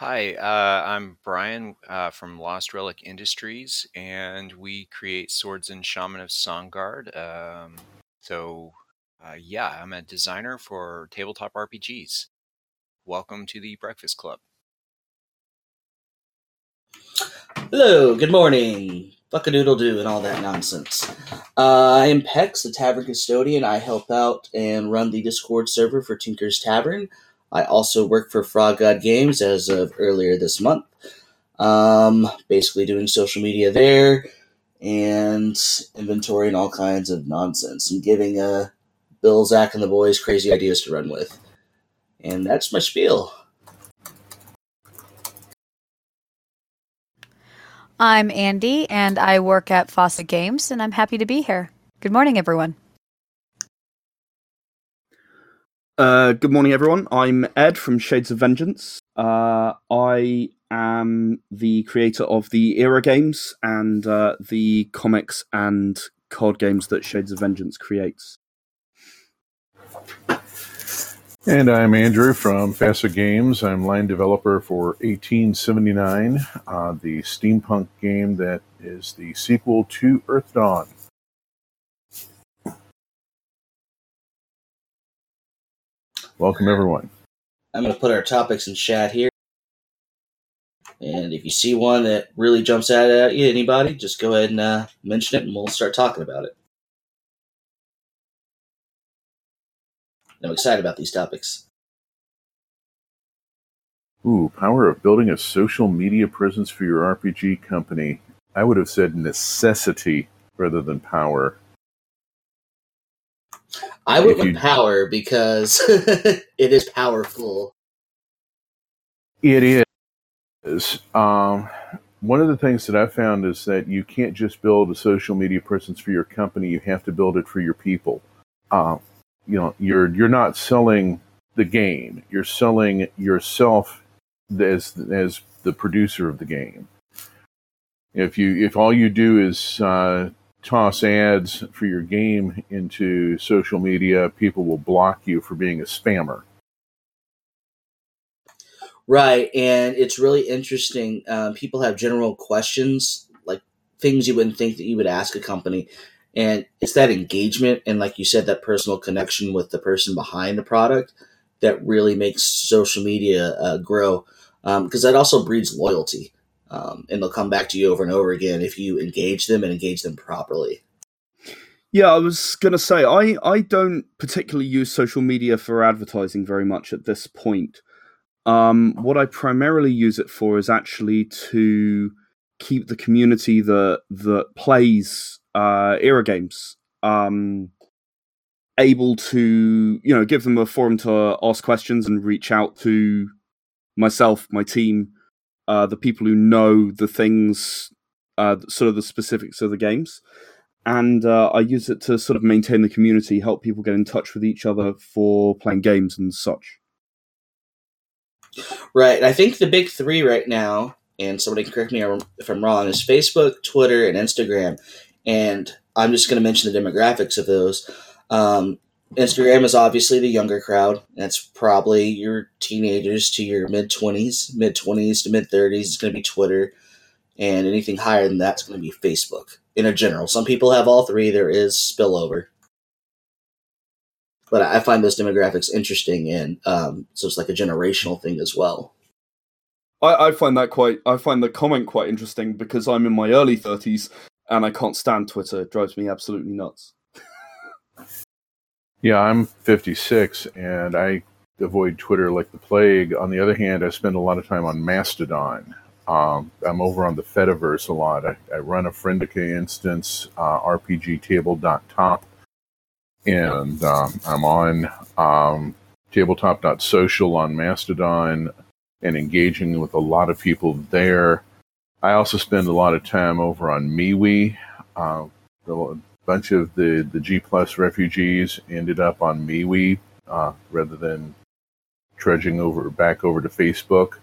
Hi, uh, I'm Brian uh, from Lost Relic Industries, and we create Swords and Shaman of Songard. Um, so, uh, yeah, I'm a designer for tabletop RPGs. Welcome to the Breakfast Club. Hello, good morning. Fuck a doodle doo and all that nonsense. Uh, I am Pex, the Tavern Custodian. I help out and run the Discord server for Tenkar's Tavern. I also work for Frog God Games as of earlier this month. Um, basically doing social media there and inventory and all kinds of nonsense and giving uh, Bill, Zach, and the boys crazy ideas to run with. And that's my spiel. I'm Andy, and I work at FASA Games, and I'm happy to be here. Good morning, everyone. Uh, good morning, everyone. I'm Ed from Shades of Vengeance. Uh, I am the creator of the Era games and uh, the comics and card games that Shades of Vengeance creates. And I'm Andrew from FASA Games. I'm line developer for 1879, uh, the steampunk game that is the sequel to Earthdawn. Welcome, everyone. I'm going to put our topics in chat here. And if you see one that really jumps out at you, anybody, just go ahead and uh, mention it and we'll start talking about it. I'm excited about these topics. Ooh, power of building a social media presence for your RPG company. I would have said necessity rather than power. I would If with you- power because it is powerful. It is. Um, one of the things that I found is that you can't just build a social media presence for your company. You have to build it for your people. Uh, you know, you're you're not selling the game. You're selling yourself as as the producer of the game. If you if all you do is uh, toss ads for your game into social media, people will block you for being a spammer. Right, and it's really interesting. Um, people have general questions, like things you wouldn't think that you would ask a company, and it's that engagement and, like you said, that personal connection with the person behind the product that really makes social media uh, grow. Because that also breeds loyalty, um, and they'll come back to you over and over again if you engage them and engage them properly. Yeah, I was going to say, I, I don't particularly use social media for advertising very much at this point. Um, what I primarily use it for is actually to keep the community that that plays uh, era games um, able to, you know, give them a forum to ask questions and reach out to myself, my team, uh, the people who know the things, uh, sort of the specifics of the games and uh, I use it to sort of maintain the community, help people get in touch with each other for playing games and such. Right. I think the big three right now, and somebody can correct me if I'm wrong, is Facebook, Twitter, and Instagram. And I'm just going to mention the demographics of those. Um, Instagram is obviously the younger crowd. That's probably your teenagers to your mid 20s, mid 20s to mid 30s. It's going to be Twitter. And anything higher than that's going to be Facebook in a general. Some people have all three. There is spillover. But I find those demographics interesting, and um, so it's like a generational thing as well. I, I find that quite. I find the comment quite interesting because I'm in my early thirties and I can't stand Twitter. It drives me absolutely nuts. Yeah, I'm 56 and I avoid Twitter like the plague. On the other hand, I spend a lot of time on Mastodon. Um, I'm over on the Fediverse a lot. I, I run a Friendica instance, uh, rpgtable.top, and um, I'm on um, tabletop.social on Mastodon and engaging with a lot of people there. I also spend a lot of time over on MeWe. Uh, bunch of the, the G plus refugees ended up on MeWe uh, rather than trudging over back over to Facebook.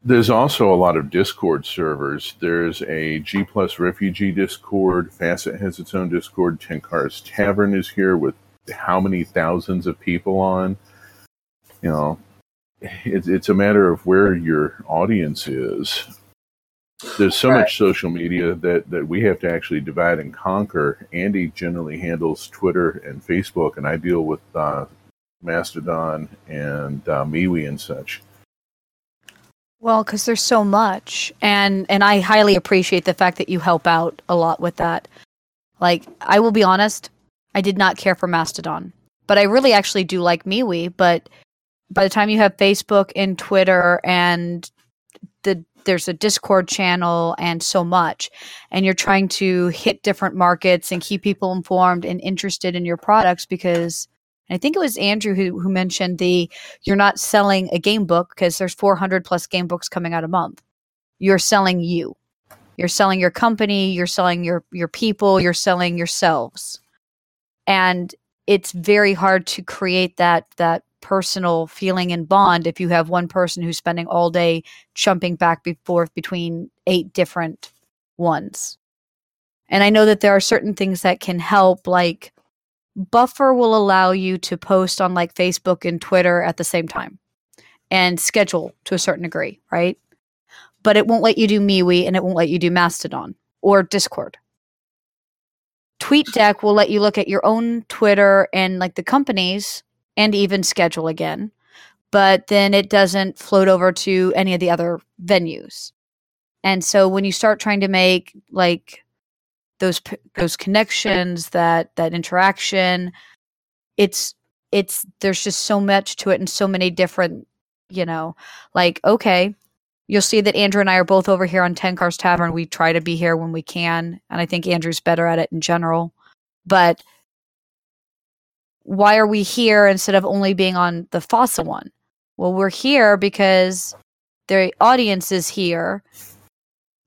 There's also a lot of Discord servers. There's a G plus refugee Discord. FASA has its own Discord. Tenkar's Tavern is here with how many thousands of people on. You know, it's it's a matter of where your audience is. There's so Right. much social media that that we have to actually divide and conquer. Andy generally handles Twitter and Facebook, and I deal with uh, Mastodon and uh, MeWe and such. Well, because there's so much, and and I highly appreciate the fact that you help out a lot with that. Like, I will be honest, I did not care for Mastodon, but I really actually do like MeWe. But by the time you have Facebook and Twitter and there's a Discord channel and so much, and you're trying to hit different markets and keep people informed and interested in your products because. I think it was Andrew who, who mentioned the you're not selling a game book because there's 400 plus game books coming out a month. You're selling you. You're selling your company, you're selling your your people, you're selling yourselves. And it's very hard to create that that personal feeling and bond if you have one person who's spending all day jumping back and forth between eight different ones. And I know that there are certain things that can help like Buffer will allow you to post on like Facebook and Twitter at the same time and schedule to a certain degree, right? But it won't let you do MeWe and it won't let you do Mastodon or Discord. TweetDeck will let you look at your own Twitter and like the companies and even schedule again, but then it doesn't float over to any of the other venues. And so when you start trying to make like those those connections, that that interaction, it's it's there's just so much to it and so many different, you know, like okay, you'll see that Andrew and I are both over here on Tenkar's Tavern. We try to be here when we can, and I think Andrew's better at it in general. But why are we here instead of only being on the FASA one? Well, we're here because the audience is here.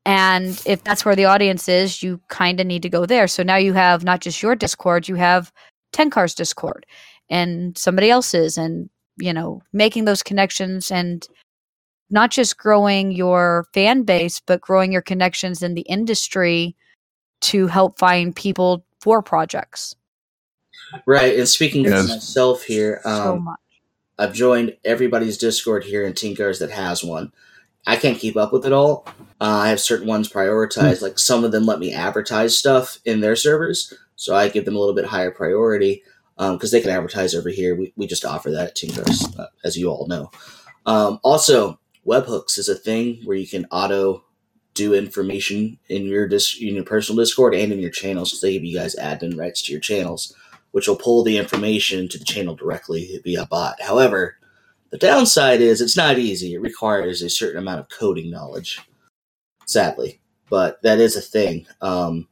And if that's where the audience is, you kind of need to go there. So now you have not just your Discord, you have Tenkar's Discord and somebody else's, and, you know, making those connections and not just growing your fan base, but growing your connections in the industry to help find people for projects. Right. And speaking Yes. for myself here, so um, much. I've joined everybody's Discord here in Tenkar's that has one. I can't keep up with it all. Uh, I have certain ones prioritized. Like some of them let me advertise stuff in their servers, so I give them a little bit higher priority because they can advertise over here. We, we just offer that at Tenkar's, uh, as you all know. Um, also, webhooks is a thing where you can auto do information in your dis- in your personal Discord and in your channels because they give you guys admin rights to your channels which will pull the information to the channel directly via bot. However, the downside is it's not easy. It requires a certain amount of coding knowledge, sadly. But that is a thing. Um,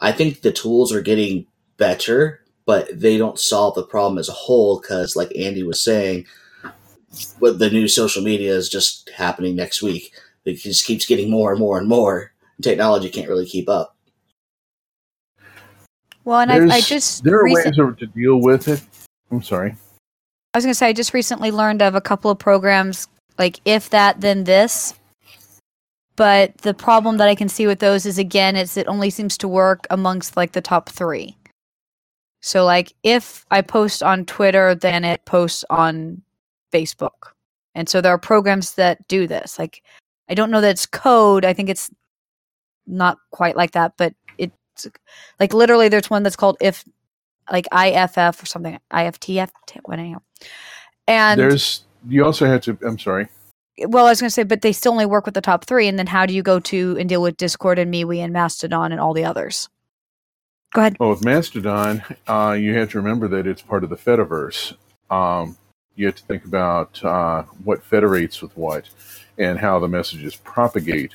I think the tools are getting better, but they don't solve the problem as a whole because, like Andy was saying, what the new social media is just happening next week. It just keeps getting more and more and more. Technology can't really keep up. Well, and I, I just there are recent- ways to deal with it. I'm sorry. I was going to say, I just recently learned of a couple of programs like if that, then this. But the problem that I can see with those is again, it's it only seems to work amongst like the top three. So like if I post on Twitter, then it posts on Facebook. And so there are programs that do this. Like I don't know that it's code. I think it's not quite like that, but it's like literally there's one that's called if like IFF or something, IFTF, what anyhow. And There's you also have to. I'm sorry. well, I was going to say, but they still only work with the top three. And then how do you go to and deal with Discord and MeWe and Mastodon and all the others? Go ahead. Well, with Mastodon, uh, you have to remember that it's part of the Fediverse. Um, you have to think about uh, what federates with what and how the messages propagate.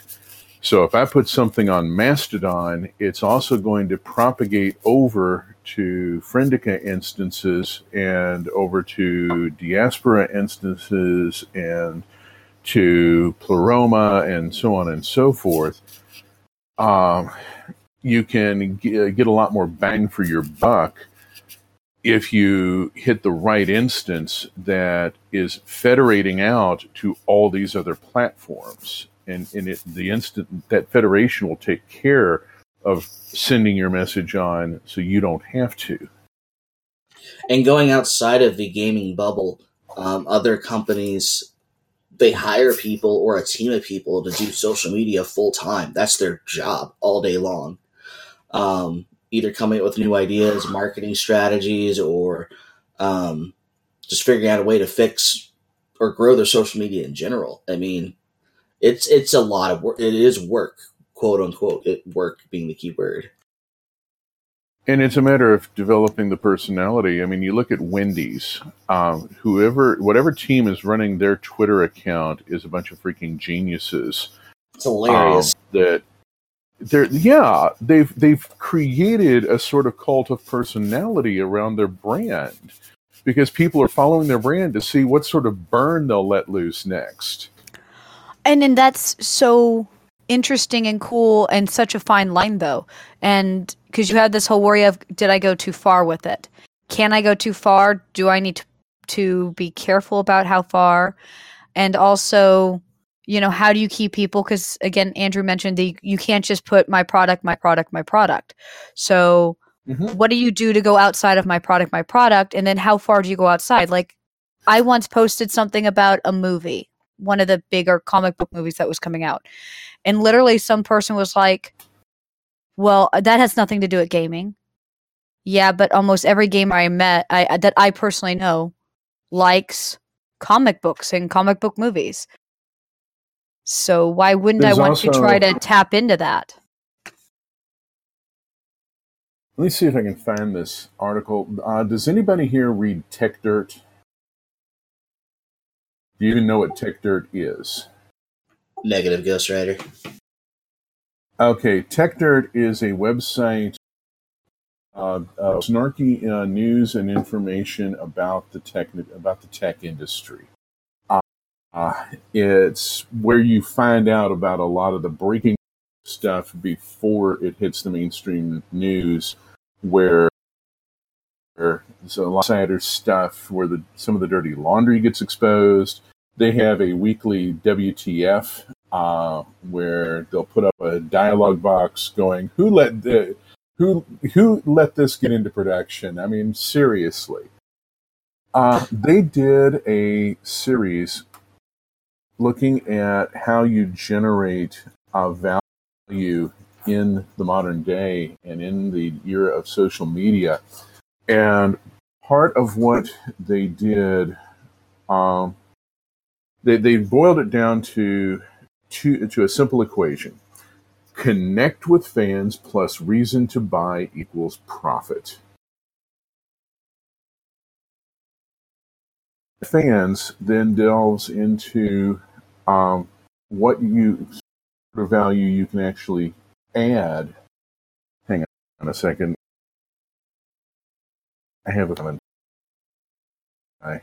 So if I put something on Mastodon, it's also going to propagate over to Friendica instances and over to Diaspora instances and to Pleroma and so on and so forth. Um, you can g- get a lot more bang for your buck if you hit the right instance that is federating out to all these other platforms. And, and it, the instant that federation will take care of sending your message on so you don't have to. and going outside of the gaming bubble, um, other companies they hire people or a team of people to do social media full time. That's their job all day long. Um, either coming up with new ideas, marketing strategies, or um, just figuring out a way to fix or grow their social media in general. I mean, it's it's a lot of work. It is work, quote unquote. It work being the key word. And it's a matter of developing the personality. I mean, you look at Wendy's. Um, whoever, whatever team is running their Twitter account is a bunch of freaking geniuses. It's hilarious. Um, that they're yeah, they've they've created a sort of cult of personality around their brand because people are following their brand to see what sort of burn they'll let loose next. And then that's so interesting and cool and such a fine line though. And because you have this whole worry of did I go too far with it? Can I go too far? Do I need to, to be careful about how far? And also, you know, how do you keep people? Because again, Andrew mentioned that you can't just put my product, my product, my product. So, mm-hmm. what do you do to go outside of my product, my product? And then how far do you go outside? Like, I once posted something about a movie, one of the bigger comic book movies that was coming out. And literally, some person was like, well, that has nothing to do with gaming. Yeah, but almost every gamer I met, I that I personally know, likes comic books and comic book movies. So why wouldn't There's I want also, to try to tap into that? Let me see if I can find this article. Uh, does anybody here read Techdirt? Do you even know what Techdirt is? Negative Ghost Rider. Okay, Techdirt is a website uh, uh, snarky uh, news and information about the tech about the tech industry. Uh, it's where you find out about a lot of the breaking stuff before it hits the mainstream news, where there's a lot of insider stuff where the some of the dirty laundry gets exposed. They have a weekly WTF uh, where they'll put up a dialogue box going, "Who let the who who let this get into production?" I mean, seriously. Uh, they did a series looking at how you generate value in the modern day and in the era of social media. And part of what they did, um, they, they boiled it down to, to, to a simple equation connect with fans plus reason to buy equals profit. fans then delves into um, what you sort of value you can actually add. Hang on a second. I have a comment. I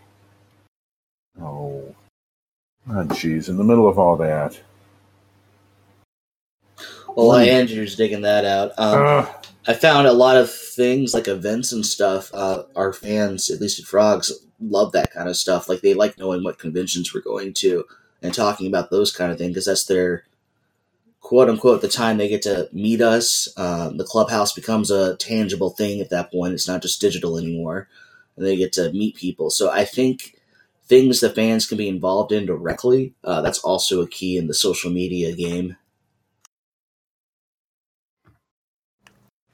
oh, oh, geez, in the middle of all that. Well, while Andrew's digging that out, um, uh, I found a lot of things like events and stuff. Uh, our fans, at least at Frogs, love that kind of stuff. Like they like knowing what conventions we're going to and talking about those kind of things because that's their quote unquote the time they get to meet us. Um, the clubhouse becomes a tangible thing at that point. It's not just digital anymore, and they get to meet people. So I think things that fans can be involved in directly. Uh, that's also a key in the social media game.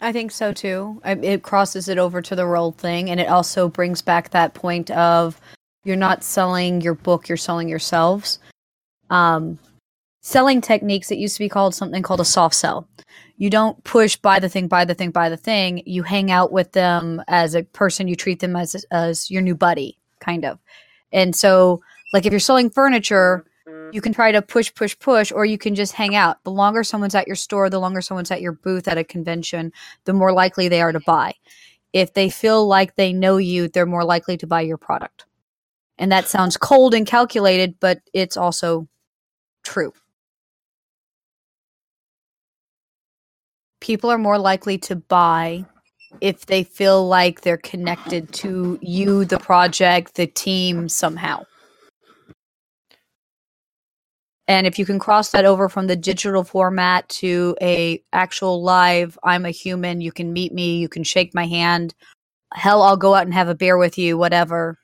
I think so too. It crosses it over to the role thing, and it also brings back that point of you're not selling your book, you're selling yourselves. Um, selling techniques that used to be called something called a soft sell. You don't push buy the thing, buy the thing, buy the thing. You hang out with them as a person. You treat them as as your new buddy, kind of. And so, like if you're selling furniture, you can try to push, push, push, or you can just hang out. The longer someone's at your store, the longer someone's at your booth at a convention, the more likely they are to buy. If they feel like they know you, they're more likely to buy your product. And that sounds cold and calculated, but it's also true. People are more likely to buy if they feel like they're connected to you, the project, the team somehow. And if you can cross that over from the digital format to a actual live, I'm a human, you can meet me, you can shake my hand. Hell, I'll go out and have a beer with you, whatever.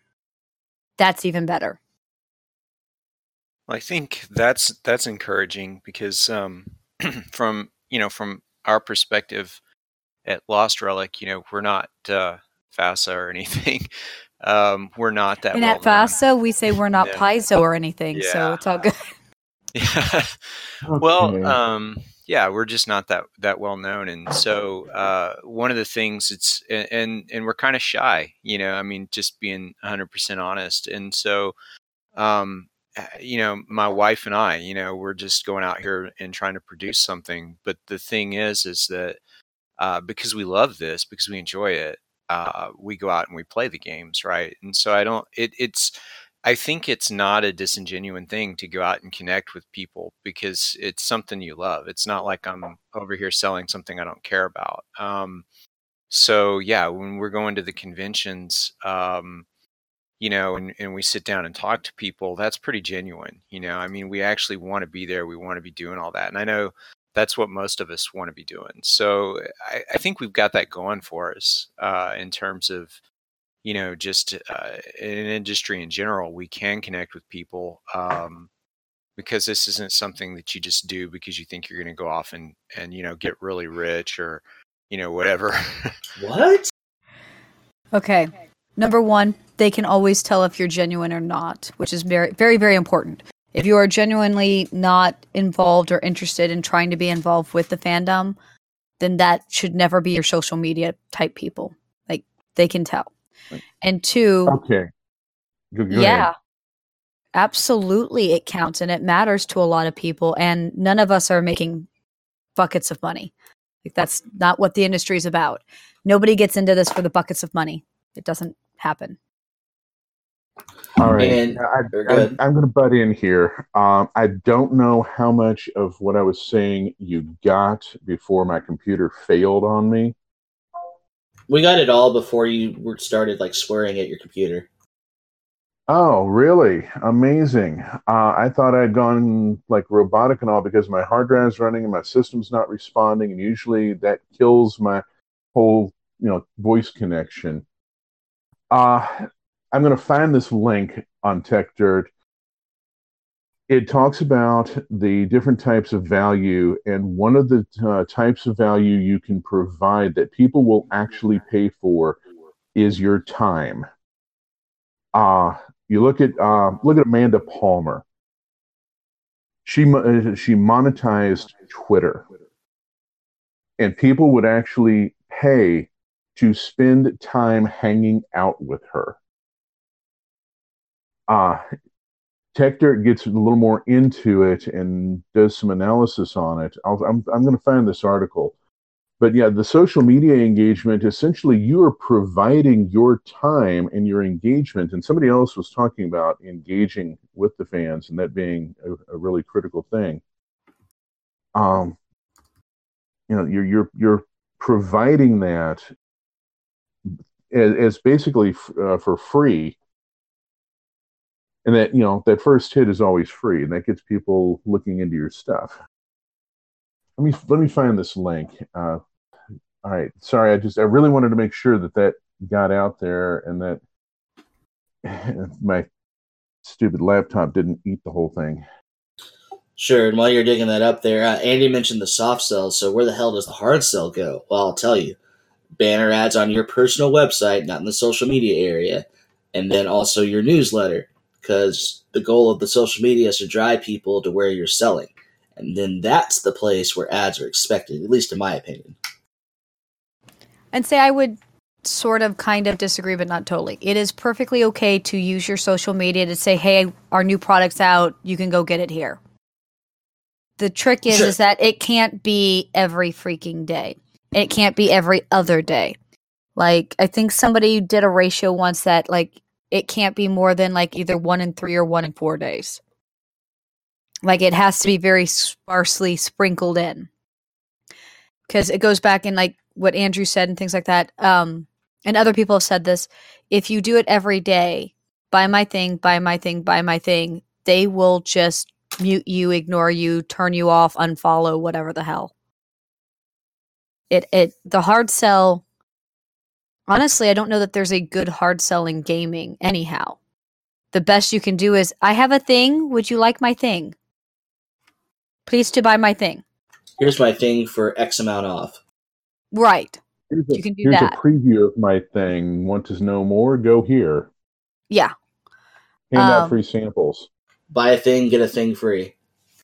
That's even better. I think that's that's encouraging because um, from you know from our perspective at Lost Relic, you know we're not uh, FASA or anything. Um, we're not that. And well at FASA, we say we're not Yeah. Paizo or anything, so it's all good. Yeah. Well, Okay. um, yeah, we're just not that that well known, and so uh, one of the things it's and and, and we're kind of shy, you know. I mean, just being 100 percent honest, and so um, you know, my wife and I, you know, we're just going out here and trying to produce something. But the thing is, is that uh, because we love this, because we enjoy it, uh, we go out and we play the games, right? And so I don't. It, it's. I think it's not a disingenuine thing to go out and connect with people because it's something you love. It's not like I'm over here selling something I don't care about. Um, so yeah, when we're going to the conventions, um, you know, and, and we sit down and talk to people, that's pretty genuine. You know, I mean, we actually want to be there. We want to be doing all that. And I know that's what most of us want to be doing. So I, I think we've got that going for us uh, in terms of, you know, just uh, in an industry in general, we can connect with people um, because this isn't something that you just do because you think you're going to go off and, and, you know, get really rich or, you know, whatever. What? Okay. Number one, they can always tell if you're genuine or not, which is very, very, very important. If you are genuinely not involved or interested in trying to be involved with the fandom, then that should never be your social media type people. Like they can tell. And two, okay. Go, yeah, ahead. absolutely, it counts and it matters to a lot of people. And none of us are making buckets of money. Like that's not what the industry is about. Nobody gets into this for the buckets of money. It doesn't happen. All right. And- I, Very I, good. I'm going to butt in here. Um, I don't know how much of what I was saying you got before my computer failed on me. We got it all before you started like swearing at your computer. Oh, really? Amazing. Uh, I thought I'd gone like robotic and all because my hard drive's running and my system's not responding, and usually that kills my whole, you know, voice connection. Uh, I'm going to find this link on TechDirt. It talks about the different types of value, and one of the uh, types of value you can provide that people will actually pay for is your time. Uh, you look at uh, look at Amanda Palmer. She uh, she monetized Twitter, and people would actually pay to spend time hanging out with her. Uh, TechDirt gets a little more into it and does some analysis on it. I'll, I'm I'm going to find this article, but yeah, the social media engagement essentially you are providing your time and your engagement. And somebody else was talking about engaging with the fans and that being a, a really critical thing. Um, you know, you're you're you're providing that as basically uh, for free and that you know that first hit is always free and that gets people looking into your stuff let me let me find this link uh, all right sorry i just i really wanted to make sure that that got out there and that my stupid laptop didn't eat the whole thing Sure, and while you're digging that up there, uh, Andy mentioned the soft sell, so where the hell does the hard sell go? Well, I'll tell you. Banner ads on your personal website, not in the social media area, and then also your newsletter, because the goal of the social media is to drive people to where you're selling. And then that's the place where ads are expected, at least in my opinion. And say I would sort of kind of disagree, but not totally. It is perfectly okay to use your social media to say, hey, our new product's out. You can go get it here. The trick is, Sure. is that it can't be every freaking day. It can't be every other day. Like, I think somebody did a ratio once that, like, it can't be more than like either one in three or one in four days. Like, it has to be very sparsely sprinkled in. Because it goes back in, like, what Andrew said and things like that. Um, and other people have said this. If you do it every day, buy my thing, buy my thing, buy my thing, they will just mute you, ignore you, turn you off, unfollow, whatever the hell. It it the hard sell honestly, I don't know that there's a good hard sell in gaming anyhow. the best you can do is, I have a thing. Would you like my thing? Please to buy my thing. Here's my thing for X amount off. Right. Here's a, You can do here's that. a preview of my thing. Want to know more? Go here. Yeah. Hand out Um, free samples. Buy a thing, get a thing free.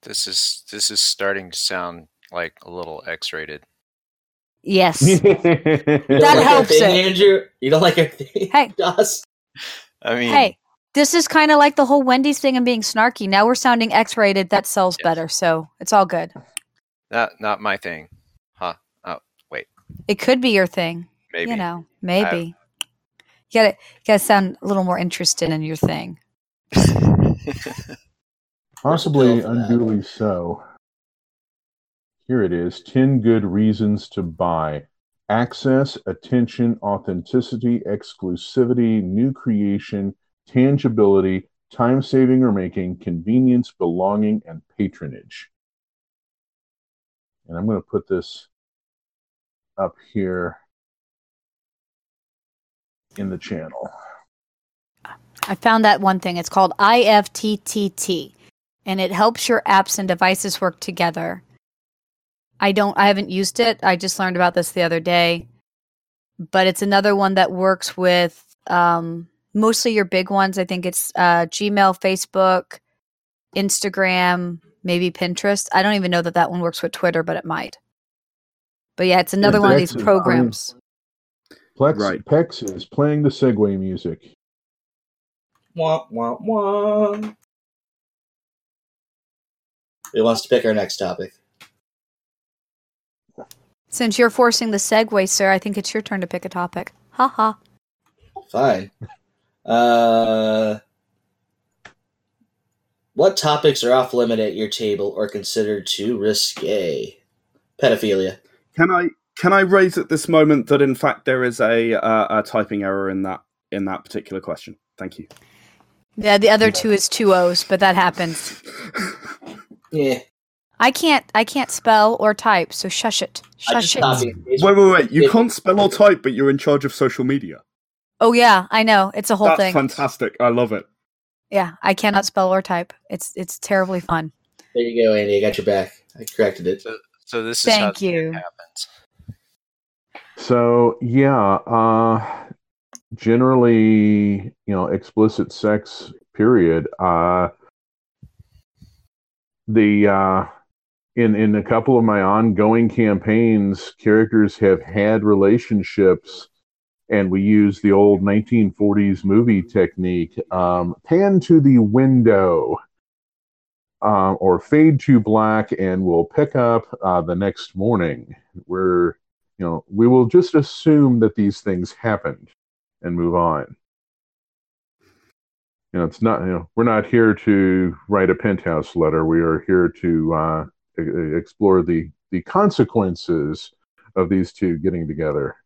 This is this is starting to sound like a little X-rated. Yes. That like helps thing, it. Andrew? You don't like our thing? Hey. Doss? I mean, hey, this is kind of like the whole Wendy's thing and being snarky. Now we're sounding X rated. That sells Yes. better. So it's all good. not not my thing, huh? Oh, wait, It could be your thing. maybe. You know, maybe. You gotta, you gotta sound a little more interested in your thing. Possibly bill for that? unduly so. Here it is 10 good reasons to buy. Access, attention, authenticity, exclusivity, new creation, tangibility, time saving or making, convenience, belonging, and patronage. And I'm going to put this up here in the channel. I found that one thing. It's called IFTTT, and it helps your apps and devices work together. I don't. I haven't used it. I just learned about this the other day, but it's another one that works with um, mostly your big ones. I think it's uh, Gmail, Facebook, Instagram, maybe Pinterest. I don't even know that that one works with Twitter, but it might. But yeah, it's another one of these that's- programs. Plex, Right. Pex is playing the Segway music. Wah, wah, wah. Who wants to pick our next topic? Since you're forcing the segue, sir, I think it's your turn to pick a topic. Ha ha. Fine. Uh, what topics are off limit at your table or considered too risque? Pedophilia. Can I can I raise at this moment that in fact there is a uh, a typing error in that in that particular question? Thank you. Yeah, the other two is two O's, but that happens. Yeah. I can't I can't spell or type, so shush it. Shush it. copied and pasted. Wait, wait, wait! You can't spell or type, but you're in charge of social media. Oh yeah, I know. It's a whole That's thing. fantastic. I love it. Yeah, I cannot spell or type. It's it's terribly fun. There you go, Andy. I got your back. I corrected it. So this is how Thank you. happens. So yeah, uh, generally, you know, explicit sex. Period. Uh, the uh, in in a couple of my ongoing campaigns, characters have had relationships, and we use the old 1940s movie technique: um, pan to the window. Um, or fade to black, and we'll pick up uh, the next morning. We're you know, we will just assume that these things happened and move on. You know, it's not, you know, we're not here to write a penthouse letter. We are here to uh, explore the, the consequences of these two getting together.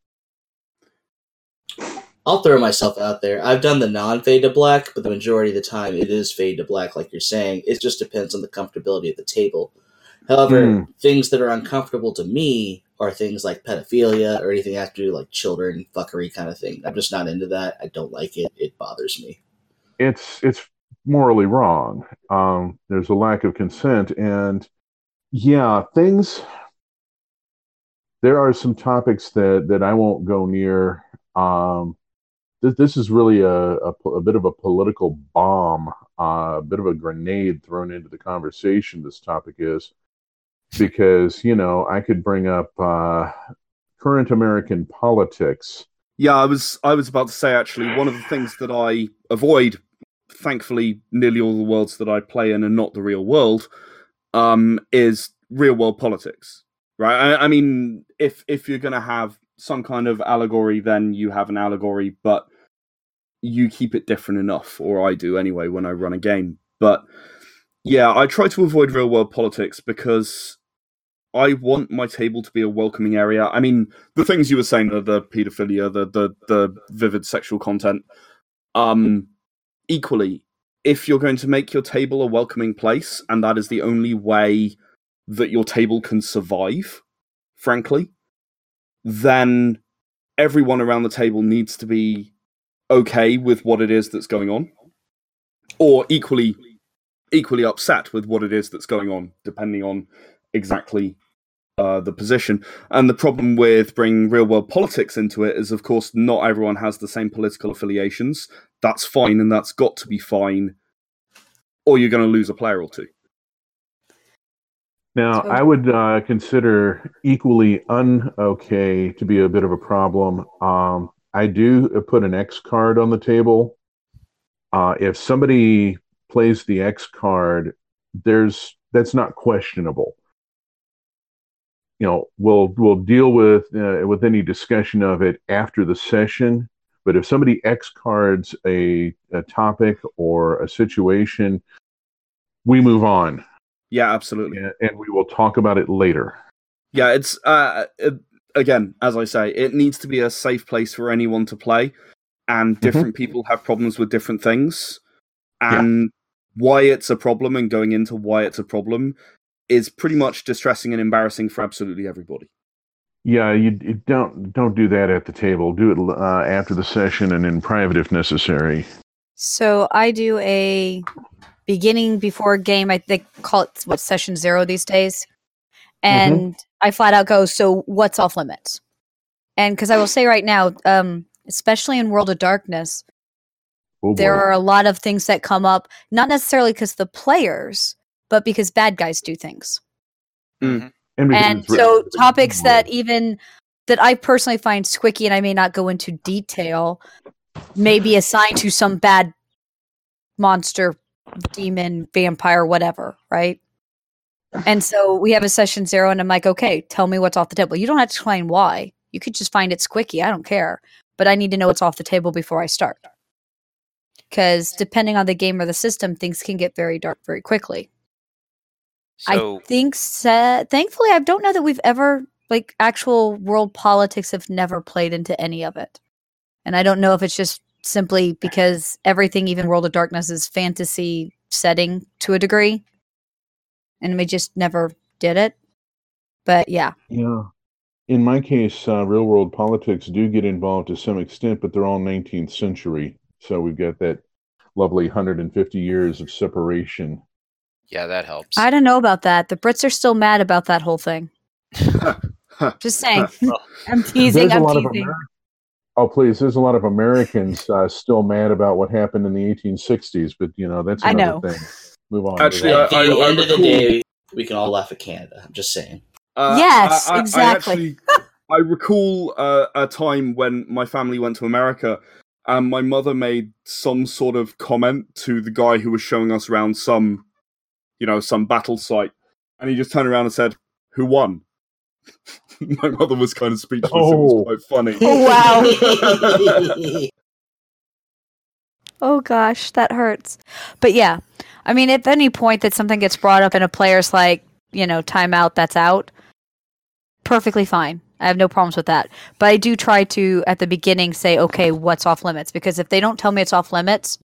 I'll throw myself out there. I've done the non fade to black, but the majority of the time it is fade to black, like you're saying. It just depends on the comfortability of the table. However, Hmm. things that are uncomfortable to me are things like pedophilia or anything that has to do like children, fuckery kind of thing. I'm just not into that. I don't like it. It bothers me. It's, it's morally wrong. Um, there's a lack of consent. And yeah, things, there are some topics that, that I won't go near. Um, this, this is really a, a, a bit of a political bomb, uh, a bit of a grenade thrown into the conversation. This topic is because you know I could bring up uh, current American politics. Yeah, I was I was about to say actually one of the things that I avoid, thankfully, nearly all the worlds that I play in are not the real world, um, is real world politics. Right? I, I mean, if if you're gonna have some kind of allegory, then you have an allegory, but you keep it different enough, or I do anyway when I run a game. But yeah, I try to avoid real world politics because I want my table to be a welcoming area. I mean, the things you were saying, the, the pedophilia, the, the the vivid sexual content. Um, equally, if you're going to make your table a welcoming place, and that is the only way that your table can survive, frankly, then everyone around the table needs to be okay with what it is that's going on. or equally equally upset with what it is that's going on, depending on exactly uh, the position. And the problem with bringing real world politics into it is, of course, not everyone has the same political affiliations. That's fine, and that's got to be fine, or you're going to lose a player or two. Now, So- I would uh, consider equally un-okay to be a bit of a problem. Um, I do put an X card on the table. Uh, if somebody plays the X card, there's that's not questionable. You know, we'll we'll deal with uh, with any discussion of it after the session. But if somebody X cards a, a topic or a situation, we move on Yeah, absolutely. and, and we will talk about it later. Yeah, it's uh, it, again, as I say, it needs to be a safe place for anyone to play, and different people have problems with different things, and why it's a problem and going into why it's a problem is pretty much distressing and embarrassing for absolutely everybody. Yeah, you, you don't don't do that at the table. Do it uh, after the session and in private if necessary. So I do a beginning before game. I think call it what session zero these days, and I flat out go. So what's off limits? And because I will say right now, um, especially in World of Darkness, Oh, there are a lot of things that come up, not necessarily because the players, but because bad guys do things. And, and so written- topics that even that I personally find squicky, and I may not go into detail, may be assigned to some bad monster, demon, vampire, whatever, right? And so we have a session zero, and I'm like, okay, tell me what's off the table. You don't have to explain why. You could just find it squicky. I don't care, but I need to know what's off the table before I start. Because depending on the game or the system, things can get very dark very quickly. So I think sa- thankfully I don't know that we've ever like actual world politics have never played into any of it. And I don't know if it's just simply because everything even World of Darkness is fantasy setting to a degree. And we just never did it. But yeah. Yeah. In my case, uh, real world politics do get involved to some extent, but they're all 19th century. So we've got that lovely 150 years of separation. Yeah, that helps. I don't know about that. The Brits are still mad about that whole thing. Just saying. I'm teasing, There's a I'm teasing. Ameri- oh, please. There's a lot of Americans uh, still mad about what happened in the 1860s, but you know that's I another know. thing. Move on. Actually, At the I- I end of the recall- day, we can all laugh at Canada. I'm just saying. Uh, Yes, I, I, exactly. I, actually, I recall uh, a time when my family went to America, and my mother made some sort of comment to the guy who was showing us around some, you know, some battle site, and he just turned around and said, "Who won?" my mother was kind of speechless. It Oh. was quite funny. Oh, wow. Oh gosh, that hurts. But yeah, I mean, at any point that something gets brought up and a player's like, you know, timeout, that's out, perfectly fine. I have no problems with that. But I do try to, at the beginning, say, okay, what's off limits? Because if they don't tell me it's off limits,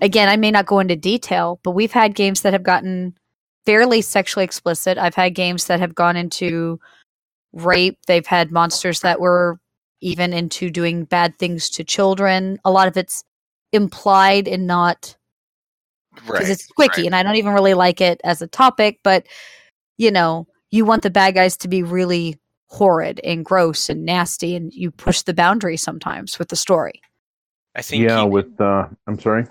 again, I may not go into detail, but we've had games that have gotten fairly sexually explicit. I've had games that have gone into rape. They've had monsters that were even into doing bad things to children. A lot of it's implied and not because right. it's squicky, right. and I don't even really like it as a topic. But you know, you want the bad guys to be really horrid and gross and nasty, and you push the boundary sometimes with the story. I think Yeah, you- with uh, I'm sorry.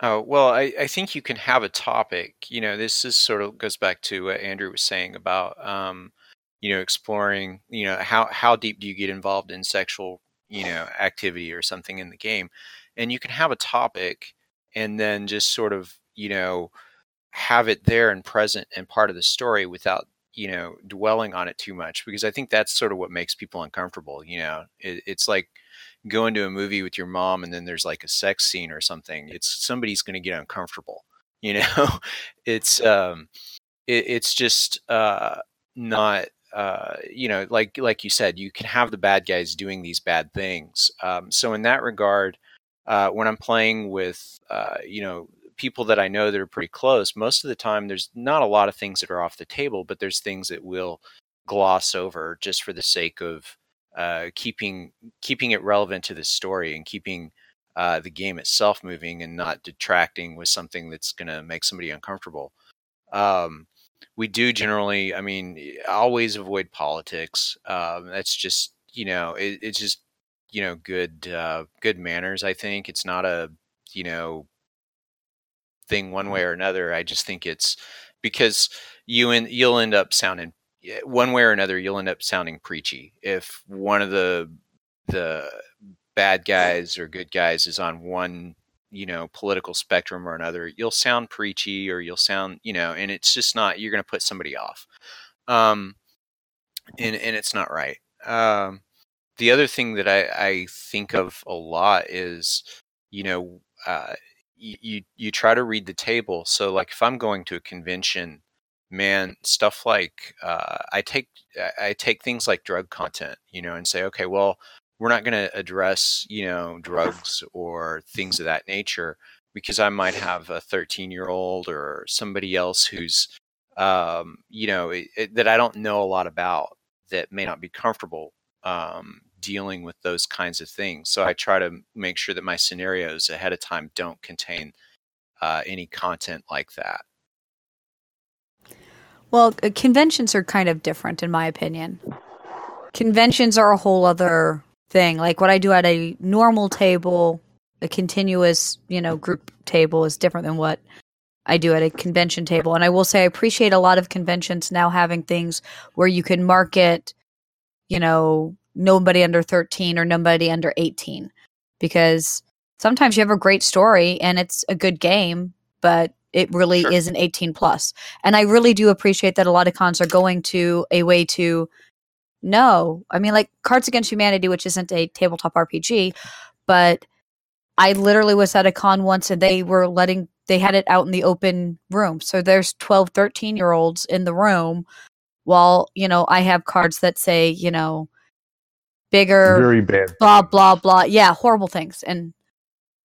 Oh, well, I, I think you can have a topic. You know, this is sort of goes back to what Andrew was saying about, um, you know, exploring, you know, how, how deep do you get involved in sexual, you know, activity or something in the game. And you can have a topic and then just sort of, you know, have it there and present and part of the story without, you know, dwelling on it too much. Because I think that's sort of what makes people uncomfortable. You know, it, it's like, go into a movie with your mom and then there's like a sex scene or something it's somebody's going to get uncomfortable you know? It's um it, it's just uh not uh you know like like you said you can have the bad guys doing these bad things um so in that regard uh when i'm playing with uh you know people that i know that are pretty close most of the time there's not a lot of things that are off the table but there's things that will gloss over just for the sake of uh, keeping keeping it relevant to the story and keeping uh, the game itself moving and not detracting with something that's going to make somebody uncomfortable. Um, we do generally, I mean, always avoid politics. Um, that's just, you know, it, it's just, you know, good, uh, good manners. I think it's not a, you know, thing one way or another. I just think it's because you and you'll end up sounding one way or another. You'll end up sounding preachy. If one of the the bad guys or good guys is on one you know political spectrum or another you'll sound preachy or you'll sound you know and it's just not you're going to put somebody off. Um and and it's not right. Um the other thing that i i think of a lot is you know uh you you try to read the table. So like if i'm going to a convention man stuff like uh, i take i take things like drug content you know and say okay well we're not going to address you know drugs or things of that nature because I might have a 13 year old or somebody else who's um, you know it, it, that I don't know a lot about that may not be comfortable um, dealing with those kinds of things. So I try to make sure that my scenarios ahead of time don't contain uh, any content like that. Well, uh, conventions are kind of different, in my opinion. Conventions are a whole other thing. Like what I do at a normal table, a continuous, you know, group table is different than what I do at a convention table. And I will say I appreciate a lot of conventions now having things where you can market, you know, nobody under 13 or nobody under 18 because sometimes you have a great story and it's a good game, but it really sure. is an 18 plus. And I really do appreciate that a lot of cons are going to a way to no. I mean, like Cards Against Humanity, which isn't a tabletop RPG, but I literally was at a con once and they were letting, they had it out in the open room. So there's 12, 13 year olds in the room while, you know, I have cards that say, you know, bigger, very bad, blah, blah, blah. Yeah, horrible things. And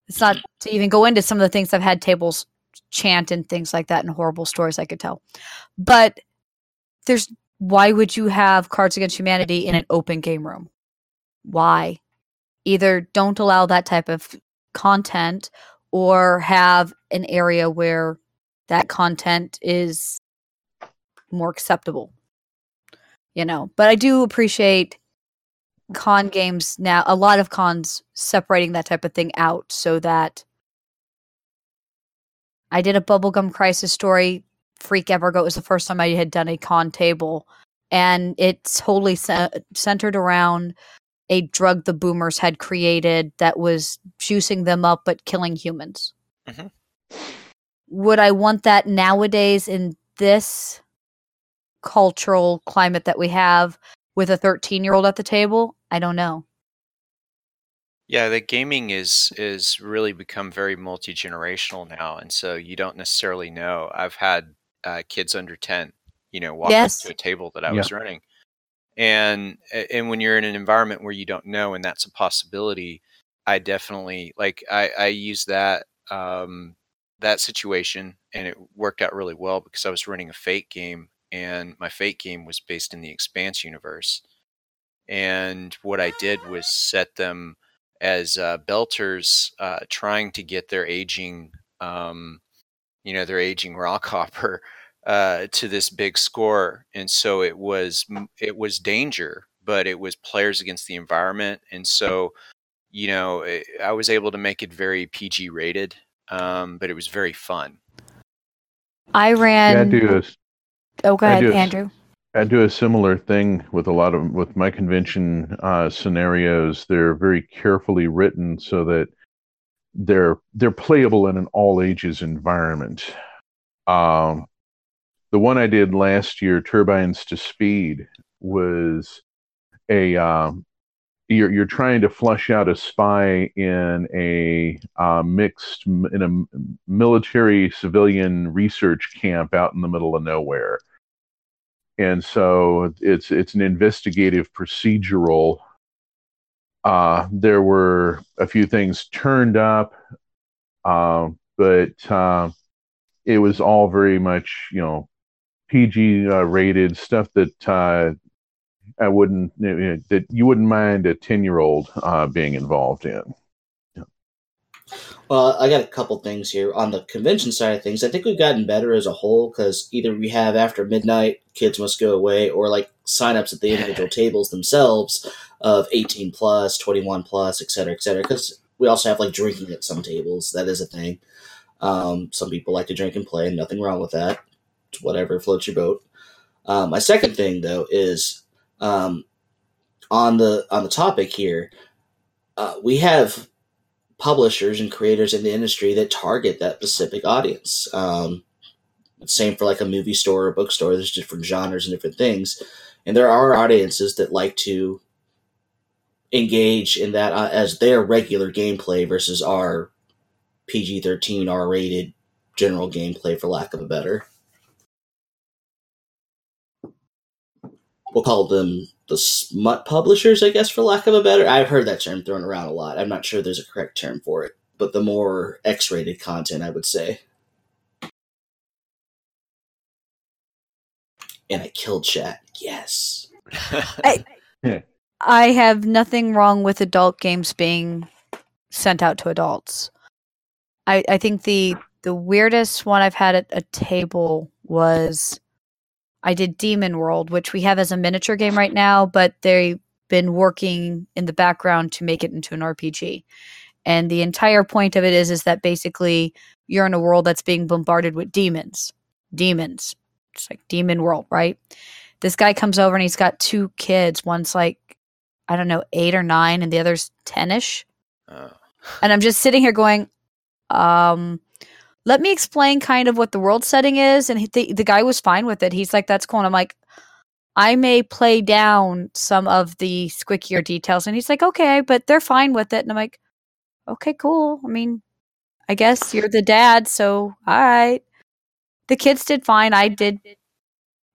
it's not to even go into some of the things I've had tables chant and things like that and horrible stories I could tell. But there's why would you have Cards Against Humanity in an open game room? Why? Either don't allow that type of content or have an area where that content is more acceptable. You know, but I do appreciate con games now, a lot of cons separating that type of thing out so that I did a bubblegum crisis story Freak Evergo. It was the first time I had done a con table, and it's totally ce- centered around a drug the boomers had created that was juicing them up but killing humans. Mm-hmm. Would I want that nowadays in this cultural climate that we have with a 13 year old at the table? I don't know. Yeah, the gaming is is really become very multi generational now, and so you don't necessarily know. I've had uh, kids under 10 you know walk yes. up to a table that i yeah. was running and and when you're in an environment where you don't know and that's a possibility i definitely like i i use that um that situation and it worked out really well because i was running a fate game and my fate game was based in the expanse universe and what i did was set them as uh, belters uh, trying to get their aging um, you know, their aging Rockhopper uh, to this big score, and so it was it was danger, but it was players against the environment, and so you know it, eh, I was able to make it very PG rated, um, but it was very fun. I ran. Yeah, I do a, oh, go ahead, I Andrew. I do a similar thing with a lot of with my convention uh, scenarios. They're very carefully written so that they're they're playable in an all ages environment. Um, the one I did last year, Turbines to Speed, was a um, you're you're trying to flush out a spy in a uh, mixed in a military civilian research camp out in the middle of nowhere, and so it's it's an investigative procedural uh, there were a few things turned up, uh, but uh, it was all very much, you know, PG uh, rated stuff that uh, I wouldn't that you wouldn't mind a ten year old uh, being involved in. Well, I got a couple things here on the convention side of things. I think we've gotten better as a whole because either we have after midnight, kids must go away, or like signups at the individual tables themselves of 18 plus, 21 plus, et cetera, et cetera. Because we also have like drinking at some tables. That is a thing. Um, some people like to drink and play, and nothing wrong with that. It's whatever floats your boat. Um, my second thing though is um, on the on the topic here. Uh, we have publishers and creators in the industry that target that specific audience. Um, same for like a movie store or bookstore. There's different genres and different things, and there are audiences that like to engage in that uh, as their regular gameplay versus our PG thirteen R rated general gameplay, for lack of a better. We'll call them the smut publishers, I guess, for lack of a better. I've heard that term thrown around a lot. I'm not sure there's a correct term for it, but the more X-rated content, I would say. And I killed chat. Yes. I, I have nothing wrong with adult games being sent out to adults. I, I think the the weirdest one I've had at a table was I did Demon World, which we have as a miniature game right now, but they've been working in the background to make it into an RPG. And the entire point of it is is that basically you're in a world that's being bombarded with demons. Demons. It's like Demon World, right? This guy comes over and he's got two kids. One's like, I don't know, eight or nine, and the other's 10 ish. Oh. And I'm just sitting here going, um, let me explain kind of what the world setting is. And he, the, the guy was fine with it. He's like, that's cool. And I'm like, I may play down some of the squickier details. And he's like, okay, but they're fine with it. And I'm like, okay, cool. I mean, I guess you're the dad. So, all right. The kids did fine. I did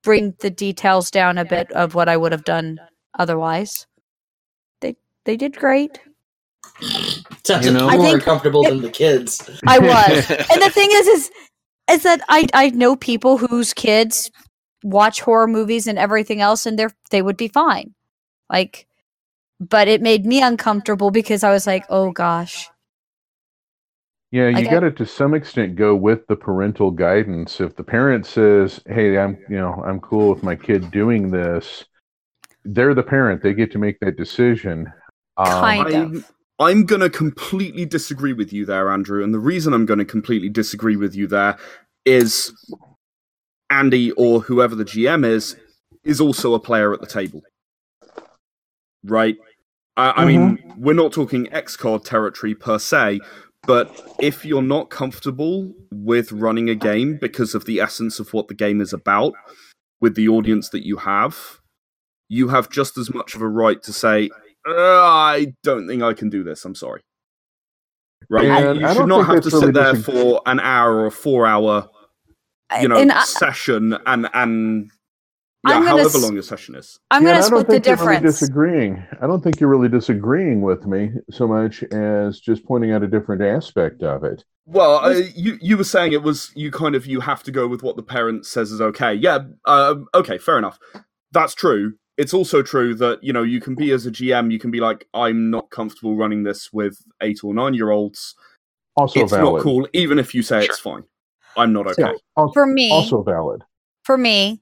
bring the details down a bit of what I would have done otherwise. They they did great. Sounds You know- more I think uncomfortable it- than the kids. I was. and the thing is is is that I I know people whose kids watch horror movies and everything else and they're they would be fine. Like but it made me uncomfortable because I was like, "Oh gosh." Yeah, you Like, got to to some extent go with the parental guidance. If the parent says, "Hey, I'm you know I'm cool with my kid doing this," they're the parent; they get to make that decision. Um, Kind of. I'm, going to completely disagree with you there, Andrew. And the reason I'm going to completely disagree with you there is Andy or whoever the GM is is also a player at the table, right? I, I mean, mm-hmm. we're not talking X card territory per se, but if you're not comfortable with running a game because of the essence of what the game is about, with the audience that you have, you have just as much of a right to say, "Uh, I don't think I can do this. I'm sorry. Right? And you I should don't have to sit really there disag- for an hour or four hour, you know, and I, session and and yeah, I'm however s- long your session is. I'm yeah, going and to I don't split the think you're really disagreeing. I don't think you're really disagreeing with me so much as just pointing out a different aspect of it. Well, uh, you you were saying it was you kind of you have to go with what the parent says is okay. Yeah, uh, okay, fair enough. That's true. It's also true that you know you can be as a GM, you can be like, I'm not comfortable running this with eight or nine year olds. Also it's valid. not cool, even if you say it's fine. I'm not okay. So- Al- For me, also valid. for me,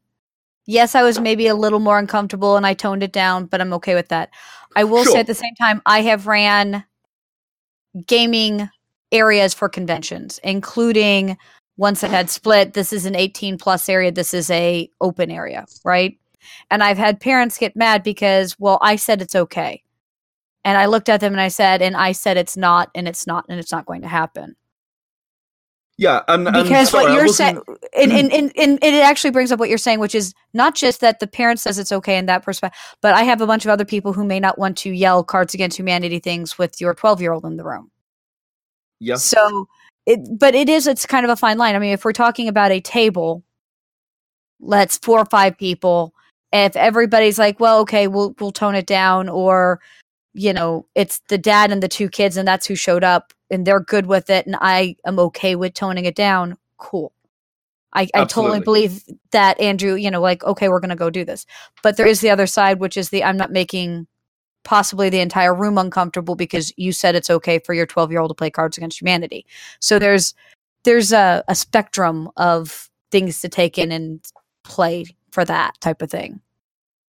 yes, I was maybe a little more uncomfortable and I toned it down, but I'm okay with that. I will Sure. say at the same time, I have ran gaming areas for conventions, including once that had split. This is an 18 plus area. This is a open area, right? And I've had parents get mad because, well, I said it's okay. And I looked at them and I said, and I said it's not, and it's not, and it's not going to happen. Yeah, because sorry, what you're saying and, and, and, and it actually brings up what you're saying which is not just that the parent says it's okay in that perspective but i have a bunch of other people who may not want to yell cards against humanity things with your 12 year old in the room. Yeah, so it but it is it's kind of a fine line. I mean if we're talking about a table let's four or five people if everybody's like well okay we'll we'll tone it down or you know it's the dad and the two kids and that's who showed up and they're good with it and i am okay with toning it down cool. I, I totally believe that andrew you know like okay we're gonna go do this. But there is the other side which is the i'm not making possibly the entire room uncomfortable because you said it's okay for your 12 year old to play Cards Against Humanity. So there's there's a, a spectrum of things to take in and play for that type of thing.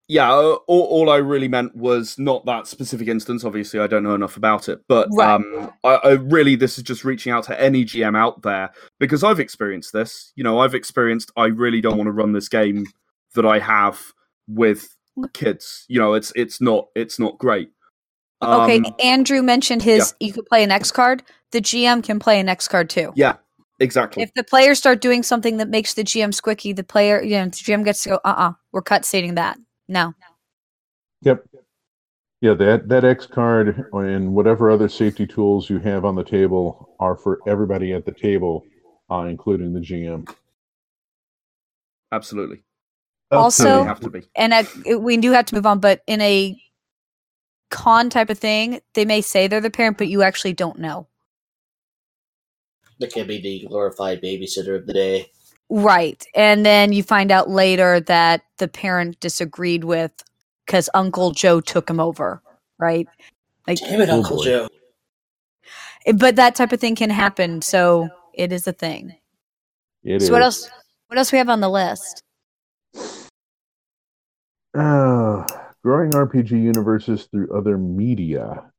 Yeah, uh, all, all I really meant was not that specific instance. Obviously, I don't know enough about it, but Right. um, I, I really this is just reaching out to any GM out there because I've experienced this. You know, I've experienced. I really don't want to run this game that I have with kids. You know, it's it's not it's not great. Okay, Um, Andrew mentioned his you could play an X card. The GM can play an X card too. yeah, exactly. If the players start doing something that makes the GM squicky, the player, you know, the GM gets to go, uh uh-uh, uh, we are cut stating that. No. Yep. Yeah, that that X card and whatever other safety tools you have on the table are for everybody at the table, uh, including the GM. Absolutely, Also- they have to be. and uh, we do have to move on but in a con type of thing they may say they're the parent but you actually don't know That can be the glorified babysitter of the day. right and then you find out later that the parent disagreed with because uncle joe took him over right like Damn it, Oh, Uncle boy. Joe. but that type of thing can happen so it is a thing It so what is. else what else we have on the list Uh, growing RPG universes through other media.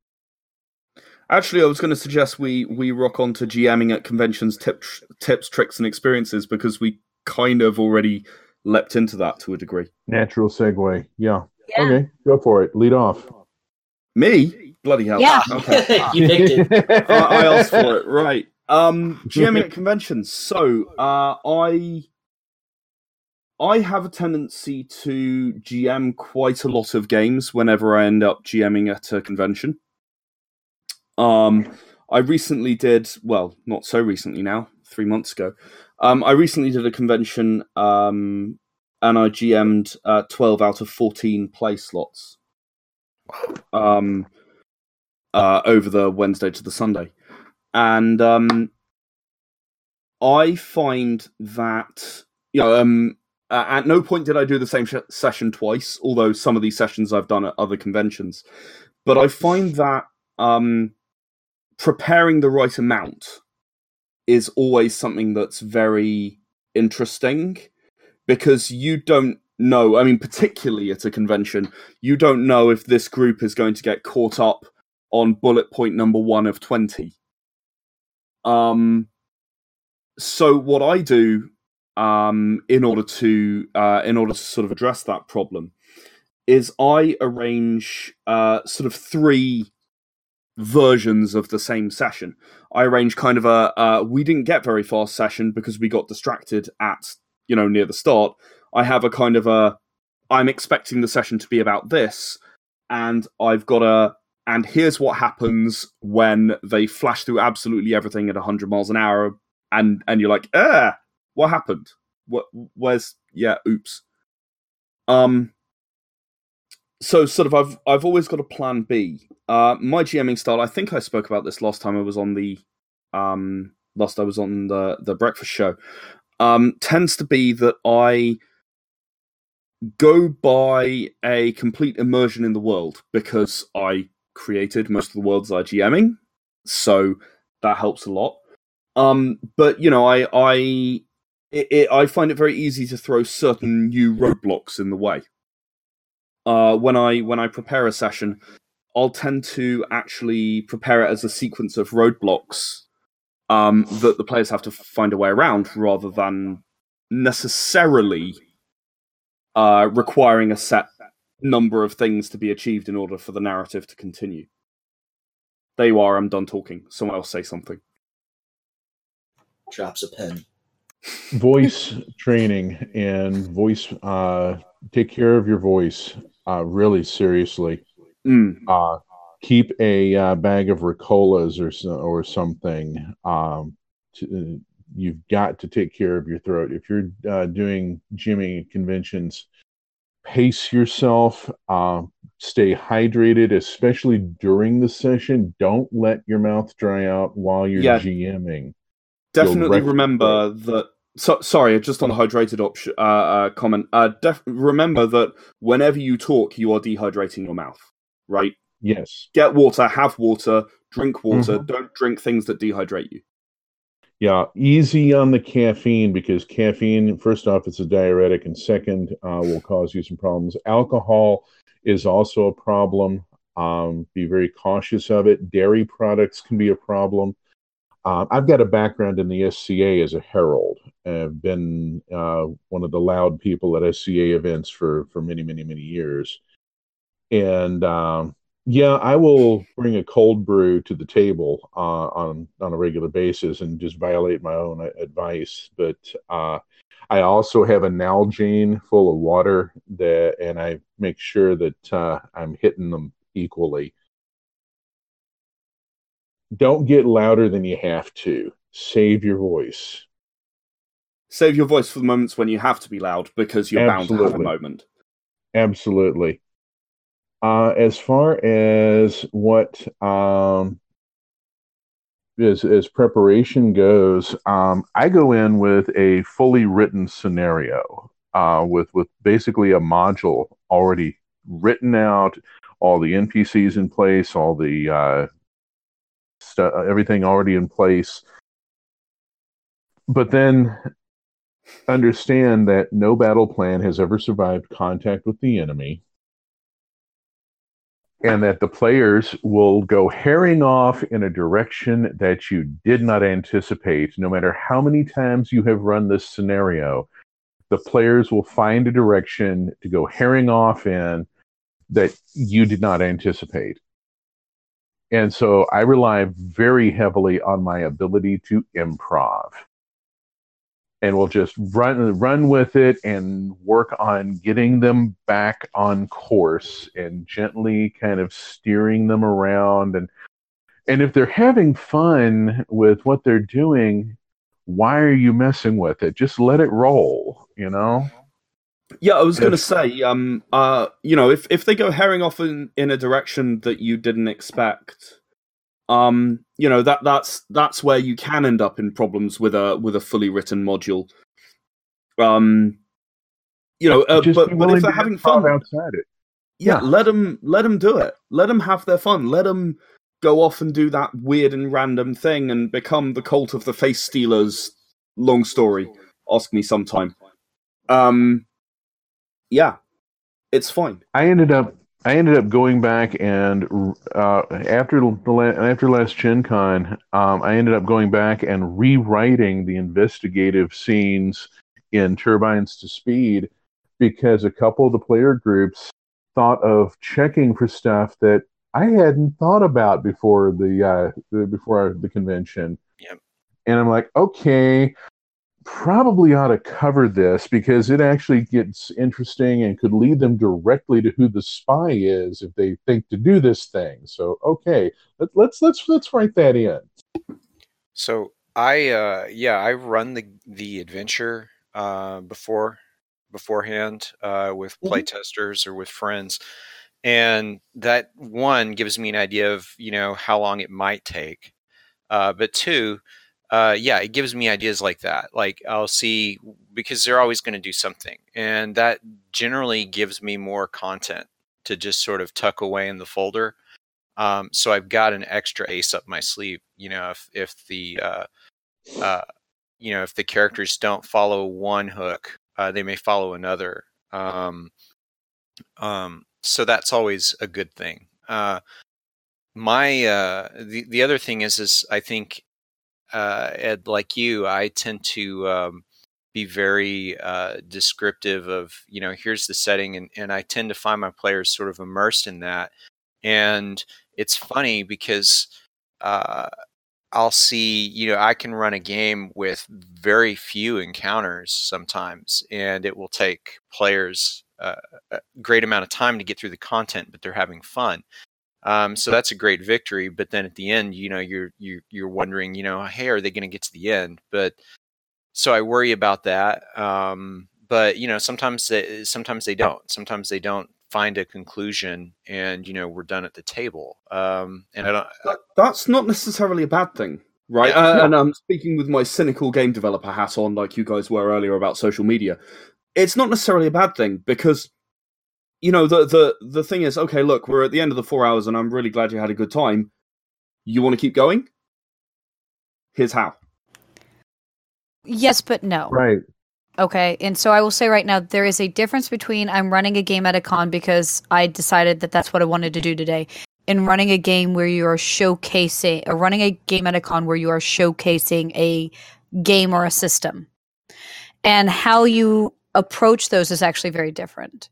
Actually, I was going to suggest we we rock on to GMing at conventions, tips, tips, tricks, and experiences because we kind of already leapt into that to a degree. Natural segue. Yeah. Yeah. Okay, go for it. Lead off. Me, bloody hell. Yeah. Okay. you picked it. I, I asked for it. Right. Um, GMing at conventions. So, uh, I I have a tendency to GM quite a lot of games whenever I end up GMing at a convention. Um, I recently did well, not so recently now, three months ago. Um, I recently did a convention, um, and I GM'd uh, twelve out of fourteen play slots. Um, uh, over the Wednesday to the Sunday, and um, I find that you know, um, at no point did I do the same sh- session twice. Although some of these sessions I've done at other conventions, but I find that um, preparing the right amount is always something that's very interesting because you don't know. I mean, particularly at a convention, you don't know if this group is going to get caught up on bullet point number one of 20. Um, so what I do um, in order to uh, in order to sort of address that problem is I arrange uh, sort of three versions of the same session. I arrange kind of a uh, we didn't get very far session because we got distracted at you know near the start. I have a kind of a I'm expecting the session to be about this, and I've got a and here's what happens when they flash through absolutely everything at 100 miles an hour and and you're like ah what happened what where's yeah oops um so sort of i've i've always got a plan b. Uh my gming style i think i spoke about this last time i was on the um last i was on the the breakfast show um tends to be that i go by a complete immersion in the world because i created most of the worlds i gming so that helps a lot. Um but you know i i it, it, i find it very easy to throw certain new roadblocks in the way uh when i when i prepare a session i'll tend to actually prepare it as a sequence of roadblocks um that the players have to find a way around rather than necessarily uh requiring a set number of things to be achieved in order for the narrative to continue. There you are i'm done talking. Someone else say something. Drops a pen. voice training and voice uh take care of your voice uh really seriously Mm. uh keep a uh, bag of ricolas or so, or something um to, you've got to take care of your throat if you're uh, doing GMing conventions pace yourself uh, stay hydrated especially during the session don't let your mouth dry out while you're Yeah. gming definitely rec- remember that so, sorry just on the hydrated option uh, uh comment uh def- remember that whenever you talk you are dehydrating your mouth right Yes. Get water, have water, drink water. Mhm. Don't drink things that dehydrate you. Yeah, easy on the caffeine because caffeine, first off, it's a diuretic, and second, uh, will cause you some problems. Alcohol is also a problem. Um, be very cautious of it. Dairy products can be a problem. Um, I've got a background in the SCA as a herald. I've been uh, one of the loud people at SCA events for for many, many, many years. And um, yeah, I will bring a cold brew to the table uh, on on a regular basis and just violate my own advice. But uh, I also have a Nalgene full of water that, and I make sure that uh, I'm hitting them equally. Don't get louder than you have to. Save your voice. Save your voice for the moments when you have to be loud because you're bound to have a moment. Absolutely. Uh, as far as what um, as as preparation goes, um, I go in with a fully written scenario uh, with with basically a module already written out, all the NPCs in place, all the uh, stu- uh, everything already in place. But then understand that no battle plan has ever survived contact with the enemy and that the players will go herring off in a direction that you did not anticipate. No matter how many times you have run this scenario, the players will find a direction to go herring off in that you did not anticipate. And so I rely very heavily on my ability to improv. And we'll just run run with it and work on getting them back on course and gently kind of steering them around and and if they're having fun with what they're doing, why are you messing with it? Just let it roll, you know? Mm-hmm. Yeah, I was going to say, um, uh, you know, if if they go herring off in, in a direction that you didn't expect, um, you know that that's that's where you can end up in problems with a with a fully written module. Um, you know, uh, but but if they're having fun outside it. yeah, yeah. let them let them do it. Let them have their fun. Let them go off and do that weird and random thing and become the cult of the face stealers. Long story. Ask me sometime. Um, yeah, it's fine. I ended up I ended up going back and uh, after the la- after last Gen Con, um, I ended up going back and rewriting the investigative scenes in Turbines to Speed because a couple of the player groups thought of checking for stuff that I hadn't thought about before the, uh, the before the convention. Yep. And I'm like, okay, probably ought to cover this because it actually gets interesting and could lead them directly to who the spy is if they think to do this thing. So okay, let, let's let's let's write that in. So I uh yeah, I run the the adventure uh before beforehand uh with Mhm. playtesters or with friends. And that one gives me an idea of, you know, how long it might take. Uh but two, uh yeah, it gives me ideas like that. Like I'll see because they're always going to do something. And that generally gives me more content to just sort of tuck away in the folder. Um, so I've got an extra ace up my sleeve. You know, if if the uh, uh, you know if the characters don't follow one hook, uh, they may follow another. Um, um, so that's always a good thing. Uh, my uh, the the other thing is is I think uh, Ed, like you, I tend to um, be very uh, descriptive of you know here's the setting, and and I tend to find my players sort of immersed in that, and it's funny because uh, I'll see, you know, I can run a game with very few encounters sometimes, and it will take players uh, a great amount of time to get through the content, but they're having fun. Um, so that's a great victory. But then at the end, you know, you're you're you're wondering, you know, hey, are they going to get to the end? But so I worry about that. Um, but you know, sometimes they, sometimes they don't. Sometimes they don't find a conclusion, and you know, we're done at the table. Um, and I don't. That, that's not necessarily a bad thing, right? Yeah. Uh, And I'm speaking with my cynical game developer hat on, like you guys were earlier about social media. It's not necessarily a bad thing because, you know the the the thing is, okay, look, we're at the end of the four hours, and I'm really glad you had a good time. You want to keep going? Here's how. Yes, but no. Right. Okay, and so I will say right now there is a difference between I'm running a game at a con because I decided that that's what I wanted to do today, and running a game where you are showcasing, or running a game at a con where you are showcasing a game or a system, and how you approach those is actually very different.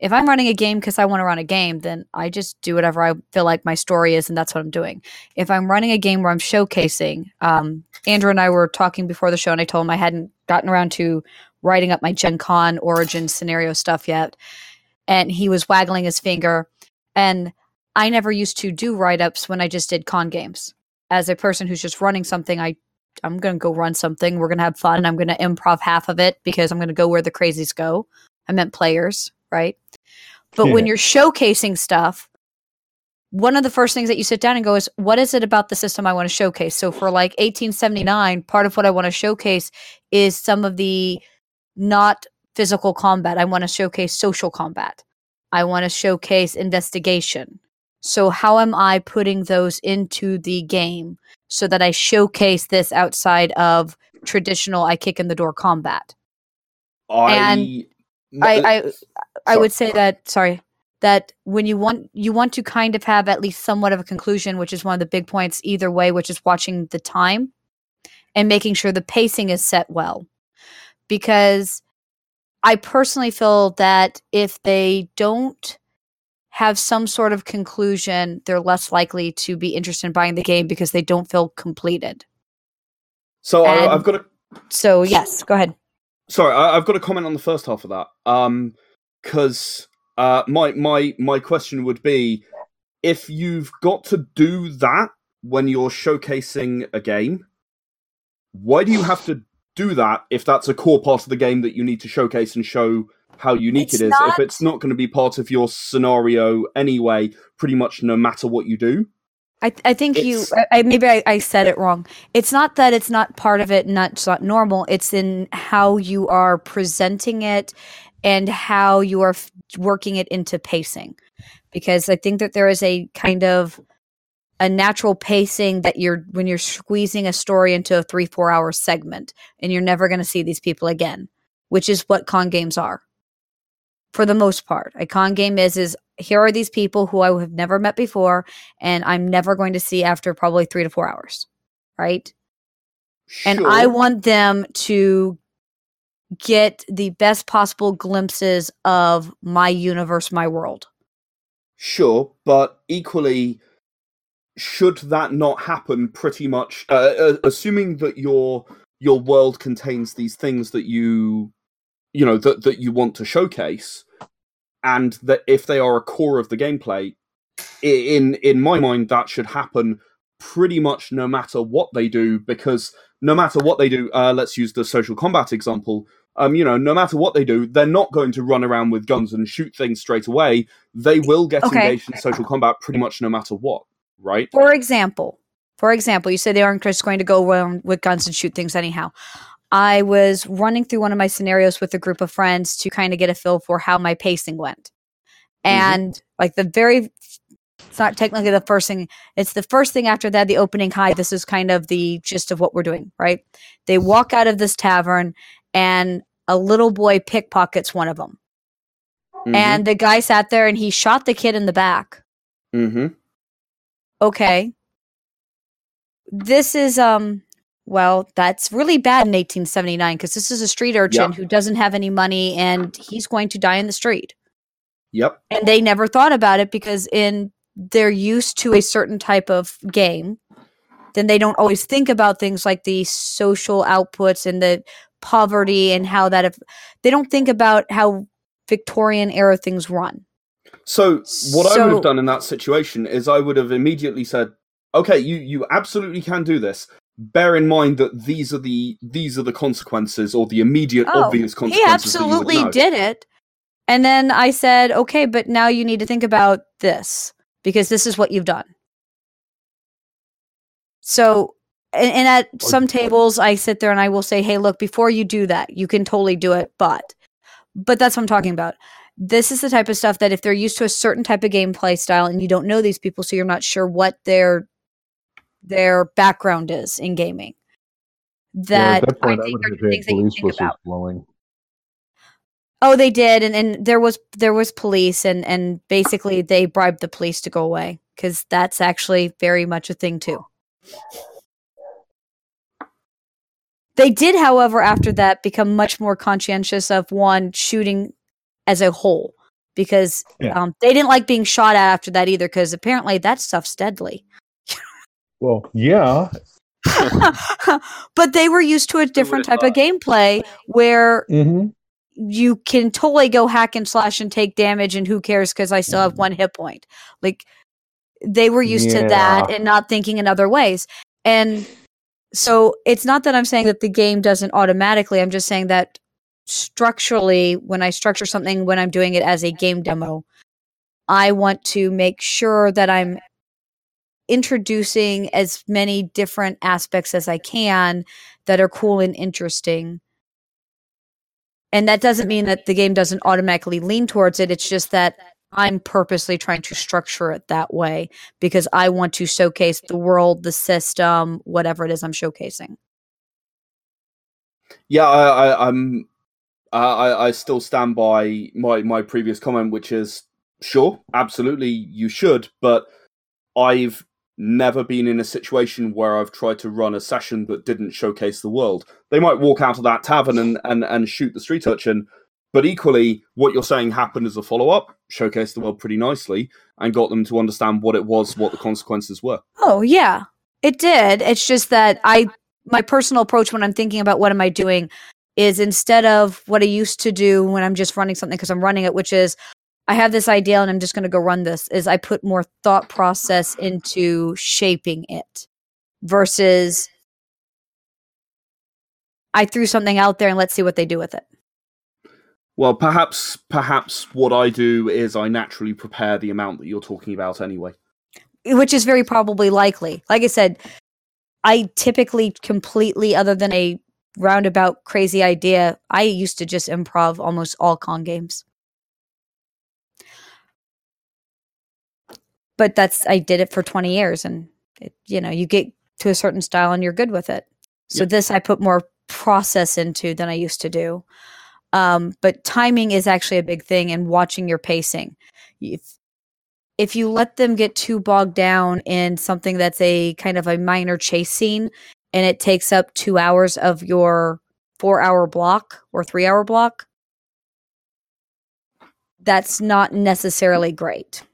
If I'm running a game because I want to run a game, then I just do whatever I feel like my story is, and that's what I'm doing. If I'm running a game where I'm showcasing, um, Andrew and I were talking before the show, and I told him I hadn't gotten around to writing up my Gen Con origin scenario stuff yet. And he was waggling his finger. And I never used to do write ups when I just did con games. As a person who's just running something, I I'm gonna go run something. We're gonna have fun. I'm gonna improv half of it because I'm gonna go where the crazies go. I meant players, right? But when you're showcasing stuff, one of the first things that you sit down and go is, what is it about the system I want to showcase? So for like 1879, part of what I want to showcase is some of the not physical combat. I want to showcase social combat. I want to showcase investigation. So how am I putting those into the game so that I showcase this outside of traditional I kick in the door combat? I And Uh, I, I I would say that sorry that when you want you want to kind of have at least somewhat of a conclusion, which is one of the big points either way, which is watching the time and making sure the pacing is set well. Because I personally feel that if they don't have some sort of conclusion, they're less likely to be interested in buying the game because they don't feel completed. so I, I've got a So yes, go ahead. Sorry, I, I've got a comment on the first half of that. Um, because uh, my my my question would be, if you've got to do that when you're showcasing a game, why do you have to do that if that's a core part of the game that you need to showcase and show how unique It's it is? not- If it's not going to be part of your scenario anyway, pretty much no matter what you do. I, I think you It's- I, I, maybe I, I said it wrong. It's not that it's not part of it, not it's not normal. It's in how you are presenting it and how you are f- working it into pacing. Because I think that there is a kind of a natural pacing that you're when you're squeezing a story into a three four hour segment, and you're never going to see these people again, which is what con games are. For the most part, a con game is is here are these people who I have never met before and I'm never going to see after probably three to four hours. Right. And I want them to get the best possible glimpses of my universe, my world. Sure, but equally, should that not happen? Pretty much, uh, uh, assuming that your your world contains these things that you, you know, that that you want to showcase, and that if they are a core of the gameplay, in in my mind, that should happen pretty much no matter what they do, because no matter what they do, uh, let's use the social combat example. Um, you know, no matter what they do, they're not going to run around with guns and shoot things straight away they will get Okay. engaged in social combat pretty much no matter what, right? For example, for example, you say they aren't just going to go around with guns and shoot things anyhow. I was running through one of my scenarios with a group of friends to kind of get a feel for how my pacing went. And like the very it's not technically the first thing, it's the first thing after that, the opening high. This is kind of the gist of what we're doing, right? They walk out of this tavern and a little boy pickpockets one of them. And the guy sat there and he shot the kid in the back. Mm hmm. okay this is um well that's really bad in 1879 because this is a street urchin Yeah. who doesn't have any money and he's going to die in the street Yep. and they never thought about it because in they're used to a certain type of game then they don't always think about things like the social outputs and the poverty and how that if they don't think about how victorian era things run So what I would have done in that situation is I would have immediately said, "Okay, you you absolutely can do this. Bear in mind that these are the these are the consequences or the immediate Oh, obvious he consequences." would absolutely know." did it and then i said okay but now you need to think about this because this is what you've done so and, and at some tables i sit there and i will say hey look before you do that you can totally do it but but that's what i'm talking about this is the type of stuff that if they're used to a certain type of gameplay style and you don't know these people, so you're not sure what their their background is in gaming, that, yeah, at that point, I think are have the had things that you think about. blowing. Oh, they did, and, and there was there was police, and and basically they bribed the police to go away because that's actually very much a thing too. They did, however, after that, become much more conscientious of one shooting as a whole because Yeah. um, they didn't like being shot at after that either because apparently that stuff's deadly. Well, yeah. but they were used to a different type of gameplay where Mm-hmm. you can totally go hack and slash and take damage and who cares because I still have one hit point. Like they were used to that and not thinking in other ways. And so it's not that I'm saying that the game doesn't automatically. I'm just saying that structurally, when I structure something, when I'm doing it as a game demo, I want to make sure that I'm introducing as many different aspects as I can that are cool and interesting. And that doesn't mean that the game doesn't automatically lean towards it. It's just that I'm purposely trying to structure it that way because I want to showcase the world, the system, whatever it is I'm showcasing. Yeah, I, I, I'm. I, I I still stand by my my previous comment, which is sure, absolutely, you should, but I've never been in a situation where I've tried to run a session that didn't showcase the world. They might walk out of that tavern and and, and shoot the street urchin, but equally, what you're saying happened as a follow up, showcased the world pretty nicely, and got them to understand what it was, what the consequences were. Oh, yeah. It did. It's just that I my personal approach when I'm thinking about what am I doing is instead of what I used to do when I'm just running something because I'm running it, which is I have this idea and I'm just going to go run this, is I put more thought process into shaping it versus I threw something out there and let's see what they do with it. Well, perhaps perhaps what I do is I naturally prepare the amount that you're talking about anyway. which is very probably likely. Like I said, I typically completely, other than a roundabout crazy idea, I used to just improv almost all con games. But that's I did it for twenty years, and it, you know you get to a certain style and you're good with it. So Yep. this I put more process into than I used to do. Um, but timing is actually a big thing, and watching your pacing. If if you let them get too bogged down in something that's a kind of a minor chase scene and it takes up two hours of your four hour block or three hour block, that's not necessarily great.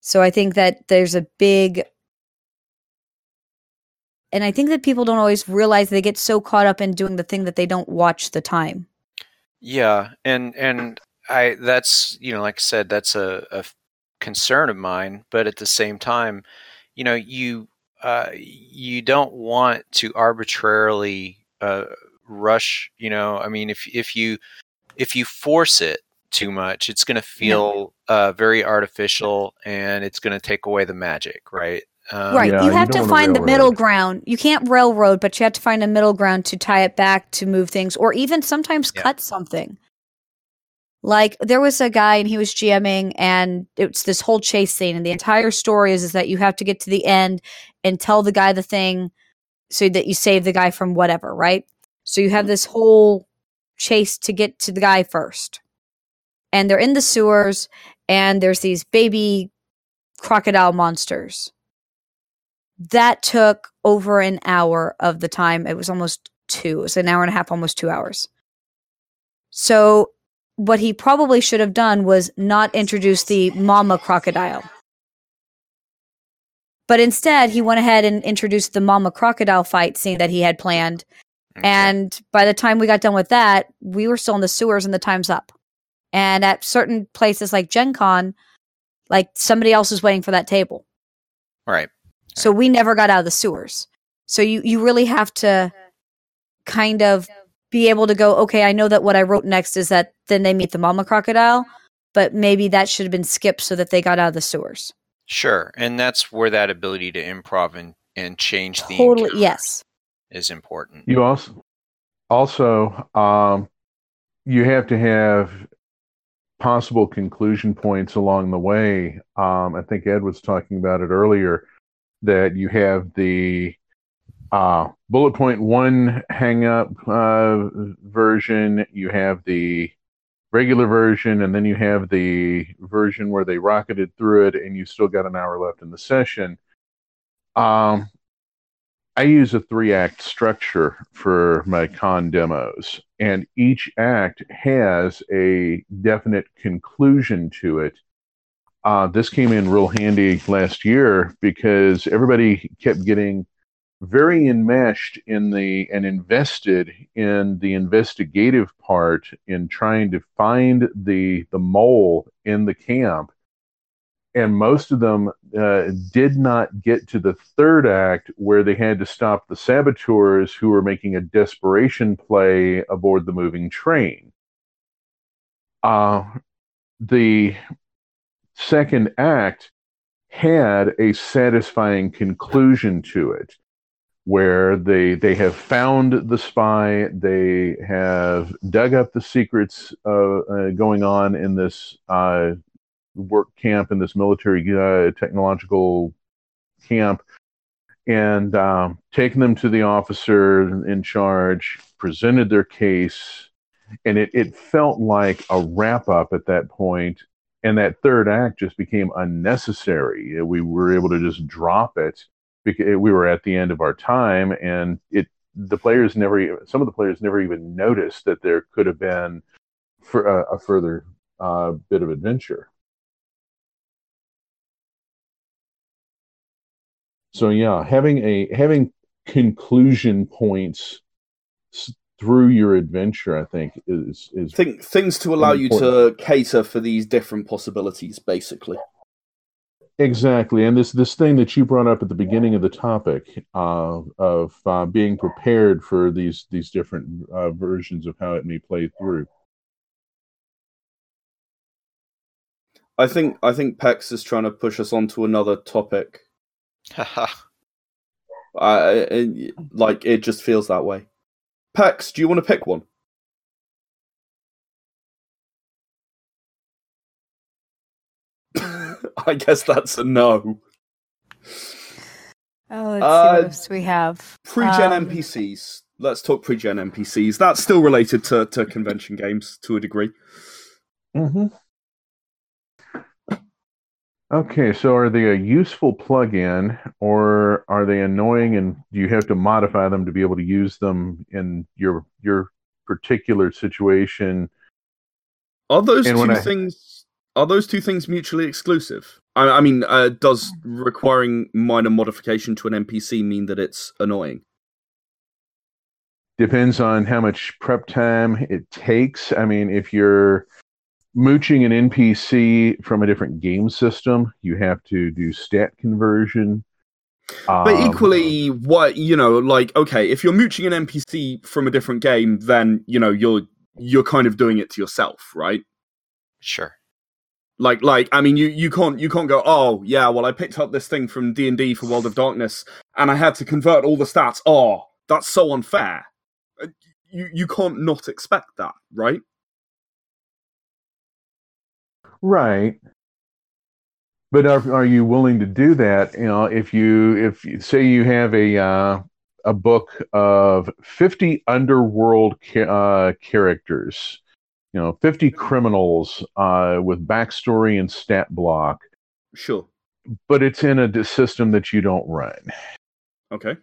So I think that there's a big, and I think that people don't always realize they get so caught up in doing the thing that they don't watch the time. Yeah, and and I that's you know like I said that's a concern of mine, but at the same time, you know you uh, you don't want to arbitrarily uh, rush. You know, I mean if if you if you force it too much, it's going to feel uh, very artificial, and it's going to take away the magic, right? Um, right. yeah, you you have don't to find the middle ground. You can't railroad, but you have to find a middle ground to tie it back to move things or even sometimes Yeah. cut something. Like there was a guy and he was GMing and it's this whole chase scene and the entire story is, is that you have to get to the end and tell the guy the thing so that you save the guy from whatever, right? So you have this whole chase to get to the guy first. And they're in the sewers and there's these baby crocodile monsters that took over an hour of the time. It was almost two. It was an hour and a half, almost two hours. So, what he probably should have done was not introduce the mama crocodile. But instead, he went ahead and introduced the mama crocodile fight scene that he had planned. okay. And by the time we got done with that, we were still in the sewers and the time's up. And at certain places like Gen Con, like somebody else was waiting for that table. right. So we never got out of the sewers. So you you really have to kind of be able to go, okay, I know that what I wrote next is that then they meet the mama crocodile, but maybe that should have been skipped so that they got out of the sewers. Sure, and that's where that ability to improv and, and change the Totally, yes. is important. You also also um, you have to have possible conclusion points along the way. Um, I think Ed was talking about it earlier that you have the uh, bullet point one hang up uh, version, you have the regular version, and then you have the version where they rocketed through it, and you still got an hour left in the session. Um, I use a three act structure for my con demos, and each act has a definite conclusion to it. Uh, this came in real handy last year because everybody kept getting very enmeshed in the and invested in the investigative part in trying to find the the mole in the camp and most of them uh, did not get to the third act where they had to stop the saboteurs who were making a desperation play aboard the moving train. Uh, the second act had a satisfying conclusion to it where they they have found the spy, they have dug up the secrets uh, uh, going on in this uh, work camp in this military uh, technological camp, and um, taken them to the officer in charge, presented their case, and it it felt like a wrap up at that point. And that third act just became unnecessary. We were able to just drop it because we were at the end of our time and it the players never some of the players never even noticed that there could have been for a, a further uh, bit of adventure so yeah having a having conclusion points through your adventure i think is is think things to allow important. you to cater for these different possibilities basically Exactly, and this this thing that you brought up at the beginning of the topic uh, of uh, being prepared for these these different uh, versions of how it may play through. I think I think Pex is trying to push us onto another topic. I, like it just feels that way. Pex, do you want to pick one? I guess that's a no. Oh, let's uh, see what else we have. Pre-gen um, NPCs. Let's talk pre-gen NPCs. That's still related to, to convention games to a degree. Mm-hmm. Okay, so are they a useful plug-in, or are they annoying, and do you have to modify them to be able to use them in your your particular situation? Are those and two I, things are those two things mutually exclusive? I, I mean, uh, does requiring minor modification to an NPC mean that it's annoying? Depends on how much prep time it takes. I mean, if you're mooching an NPC from a different game system, you have to do stat conversion. But um, equally, what you know, like okay, if you're mooching an NPC from a different game, then you know you're you're kind of doing it to yourself, right? Sure. Like, like, I mean, you, you can't you can't go. Oh, yeah. Well, I picked up this thing from D and D for World of Darkness, and I had to convert all the stats. Oh, that's so unfair. Uh, you you can't not expect that, right? Right. But are are you willing to do that? You know, if you if you, say you have a uh, a book of fifty underworld ca- uh, characters you know 50 criminals uh, with backstory and stat block sure but it's in a system that you don't run okay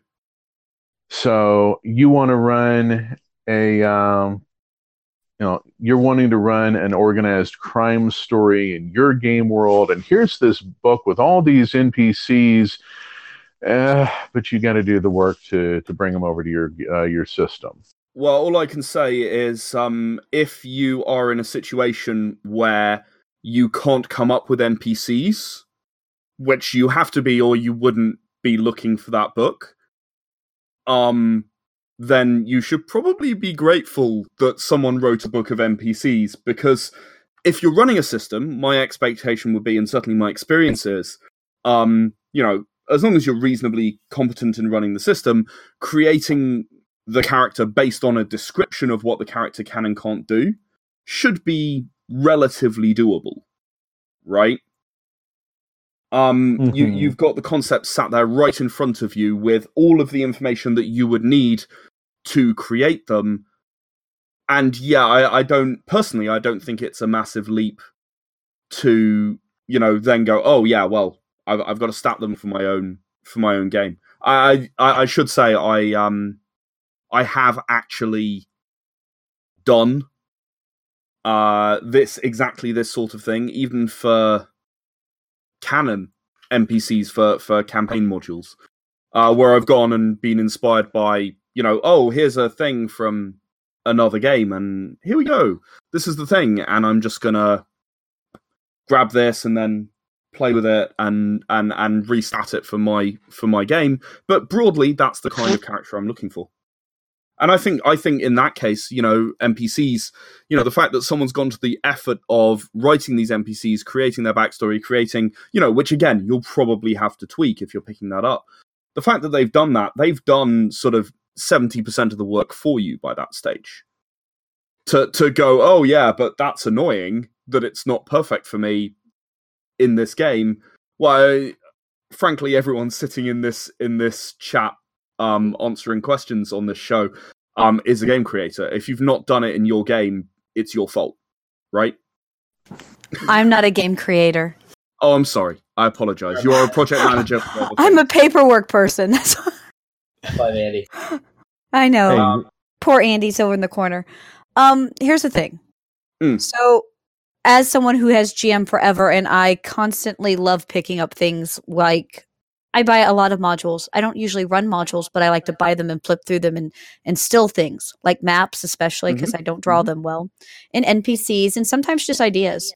so you want to run a um, you know you're wanting to run an organized crime story in your game world and here's this book with all these npcs uh, but you got to do the work to to bring them over to your uh, your system. Well, all I can say is um, if you are in a situation where you can't come up with NPCs, which you have to be or you wouldn't be looking for that book, um, then you should probably be grateful that someone wrote a book of NPCs because if you're running a system, my expectation would be, and certainly my experience is, um, you know, as long as you're reasonably competent in running the system, creating the character based on a description of what the character can and can't do should be relatively doable, right? Um, you Mhm. you've got the concept sat there right in front of you with all of the information that you would need to create them. And yeah, I, I don't personally, I don't think it's a massive leap to you know then go, oh yeah, well, I've, I've got to stat them for my own for my own game. I I, I should say I um I have actually done uh this exactly this sort of thing even for canon npcs for for campaign modules uh where i've gone and been inspired by you know oh here's a thing from another game and here we go. This is the thing and i'm just gonna grab this and then play with it and and and restat it for my for my game. But broadly that's the kind of character i'm looking for and I think I think in that case, you know, NPCs, you know, the fact that someone's gone to the effort of writing these NPCs, creating their backstory, creating, you know, which again you'll probably have to tweak if you're picking that up. The fact that they've done that, they've done sort of seventy percent of the work for you by that stage. To to go, oh yeah, but that's annoying that it's not perfect for me in this game. Why, frankly, everyone sitting in this in this chat um, answering questions on this show um, is a game creator. If you've not done it in your game, it's your fault, right? I'm not a game creator. Oh, I'm sorry. I apologize. You are a project manager. I'm a paperwork person. That's Bye, Andy. I know. Hey, Um, Poor Andy's over in the corner. Um, here's the thing. Mm. So, as someone who has GM forever, and I constantly love picking up things like I buy a lot of modules. I don't usually run modules, but I like to buy them and flip through them and and still things like maps, especially because I don't draw mhm. them well, and NPCs, and sometimes just ideas.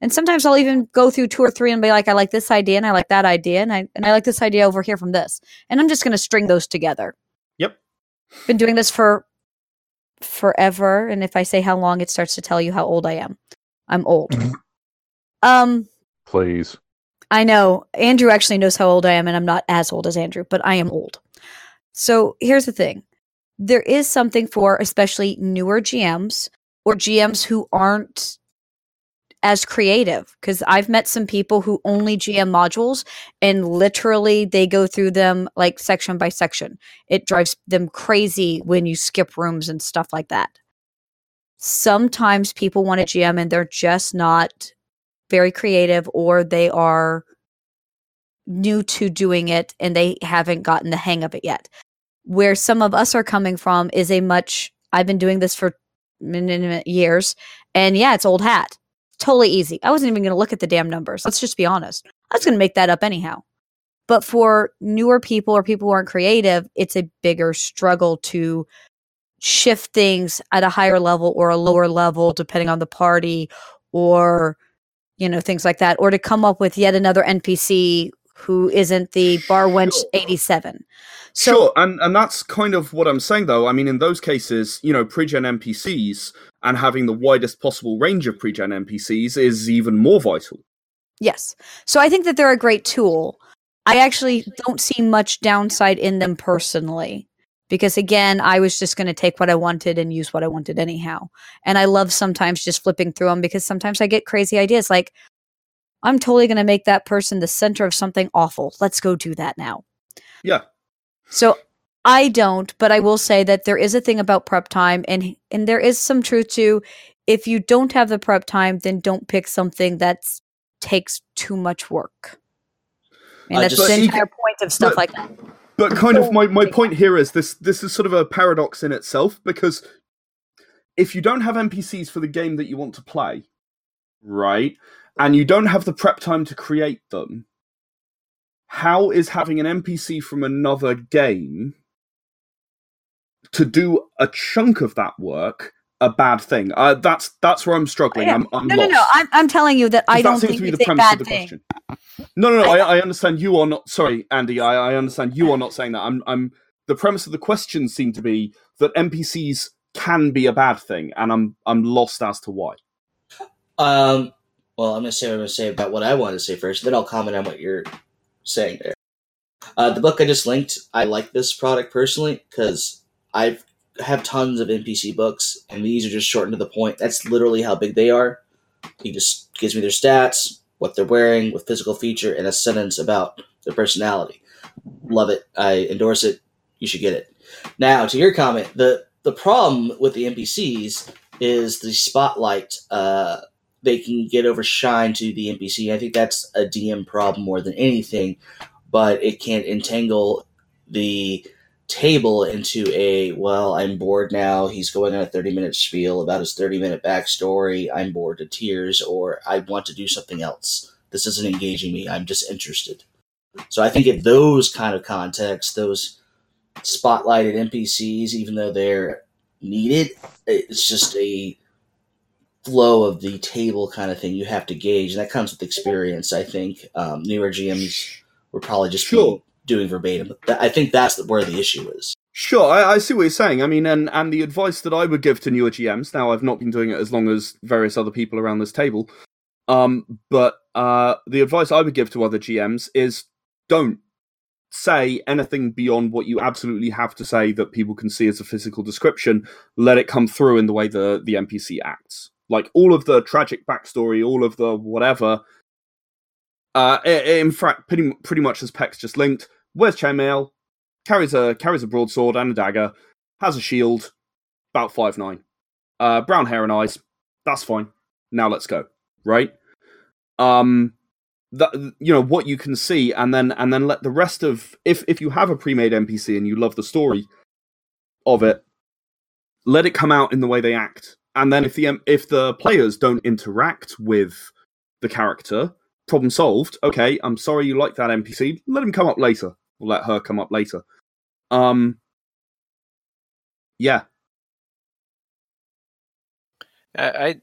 And sometimes I'll even go through two or three and be like, I like this idea and I like that idea and I and I like this idea over here from this, and I'm just going to string those together. Yep. Been doing this for forever, and if I say how long, it starts to tell you how old I am. I'm old. um, Please. I know Andrew actually knows how old I am, and I'm not as old as Andrew, but I am old. So here's the thing there is something for especially newer GMs or GMs who aren't as creative because I've met some people who only GM modules and literally they go through them like section by section. It drives them crazy when you skip rooms and stuff like that. Sometimes people want to GM and they're just not very creative or they are new to doing it and they haven't gotten the hang of it yet. Where some of us are coming from is a much, I've been doing this for years and yeah, it's old hat. Totally easy. I wasn't even going to look at the damn numbers. Let's just be honest. I was going to make that up anyhow. But for newer people or people who aren't creative, it's a bigger struggle to shift things at a higher level or a lower level, depending on the party or, you know, things like that, or to come up with yet another NPC who isn't the bar wench 87. So, sure, and and that's kind of what I'm saying, though. I mean, in those cases, you know, pre-gen NPCs and having the widest possible range of pre-gen NPCs is even more vital. Yes. So I think that they're a great tool. I actually don't see much downside in them personally because again, I was just going to take what I wanted and use what I wanted anyhow. And I love sometimes just flipping through them because sometimes I get crazy ideas like I'm totally going to make that person the center of something awful. Let's go do that now. Yeah. So I don't, but I will say that there is a thing about prep time and and there is some truth to if you don't have the prep time, then don't pick something that takes too much work. And Uh, that's just- the entire point of stuff but- like that. But kind of my, my point here is this this is sort of a paradox in itself because if you don't have NPCs for the game that you want to play, right, and you don't have the prep time to create them, how is having an NPC from another game to do a chunk of that work a bad thing? Uh, that's that's where I'm struggling. I'm, I'm No, no, lost. no. I'm, I'm telling you that I don't that seems think to be the it's a premise of bad the thing. question. No, no, no. I, I understand you are not. Sorry, Andy. I, I understand you are not saying that. I'm. I'm. The premise of the question seemed to be that NPCs can be a bad thing, and I'm. I'm lost as to why. Um, well, I'm going to say what I'm going to say about what I wanted to say first, then I'll comment on what you're saying there. Uh, the book I just linked, I like this product personally because I've have tons of NPC books, and these are just shortened to the point. That's literally how big they are. He just gives me their stats, what they're wearing, with physical feature, and a sentence about their personality. Love it. I endorse it. You should get it. Now, to your comment, the the problem with the NPCs is the spotlight. Uh, they can get overshine to the NPC. I think that's a DM problem more than anything, but it can entangle the table into a well i'm bored now. He's going on a 30 minute spiel about his 30 minute backstory. I'm bored to tears or i want to do something else. This isn't engaging me. I'm just interested. So i think in those kind of contexts those spotlighted npcs even though they're needed it's just a flow of the table kind of thing you have to gauge. And that comes with experience i think. Um, newer gms were probably just Sure. Doing verbatim i think that's where the issue is Sure, I, I see what you're saying. I mean, and and the advice that I would give to newer GMs. Now, I've not been doing it as long as various other people around this table, um, but uh, the advice I would give to other GMs is don't say anything beyond what you absolutely have to say that people can see as a physical description. Let it come through in the way the the NPC acts. Like all of the tragic backstory, all of the whatever. Uh, in fact, pretty pretty much as Pex just linked. Wears Chainmail? carries a carries a broadsword and a dagger, has a shield, about five nine, uh, brown hair and eyes. That's fine. Now let's go. Right. Um, that you know what you can see, and then and then let the rest of if if you have a pre-made NPC and you love the story of it, let it come out in the way they act, and then if the if the players don't interact with the character, problem solved. Okay, I'm sorry you like that NPC. Let him come up later. We'll let her come up later. Um, yeah, I, I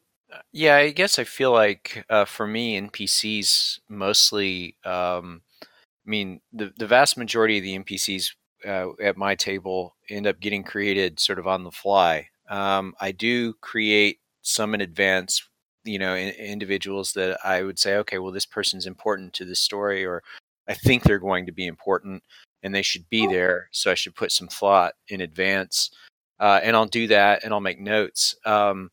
yeah, I guess I feel like uh, for me NPCs mostly. Um, I mean, the the vast majority of the NPCs uh, at my table end up getting created sort of on the fly. Um, I do create some in advance, you know, in, individuals that I would say, okay, well, this person's important to the story, or I think they're going to be important, and they should be there. So I should put some thought in advance, uh, and I'll do that, and I'll make notes. Um,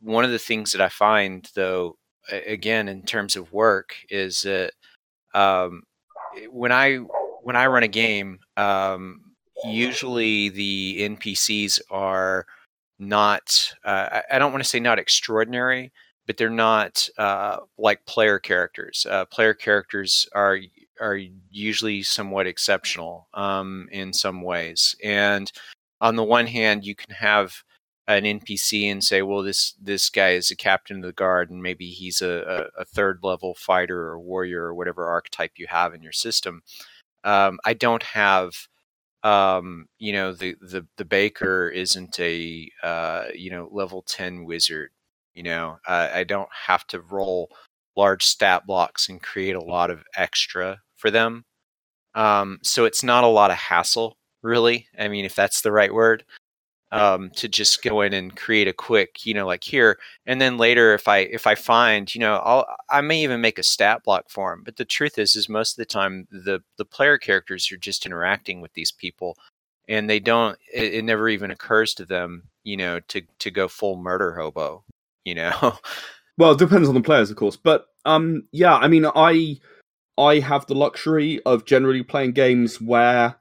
one of the things that I find, though, again in terms of work, is that um, when I when I run a game, um, usually the NPCs are not. Uh, I- don't want to say not extraordinary, but they're not uh, like player characters. Uh, player characters are are usually somewhat exceptional um, in some ways, and on the one hand, you can have an NPC and say, well, this this guy is a captain of the guard, and maybe he's a, a, a third level fighter or warrior or whatever archetype you have in your system. Um, I don't have, um, you know, the, the the baker isn't a uh, you know level ten wizard. You know, I don't have to roll large stat blocks and create a lot of extra for them. Um, so it's not a lot of hassle, really. I mean, if that's the right word um, to just go in and create a quick, you know, like here, and then later if I if I find, you know, I'll I may even make a stat block for them. But the truth is, is most of the time the the player characters are just interacting with these people, and they don't. It, it never even occurs to them, you know, to to go full murder hobo, you know. well, it depends on the players, of course, but um, yeah, I mean, I I have the luxury of generally playing games where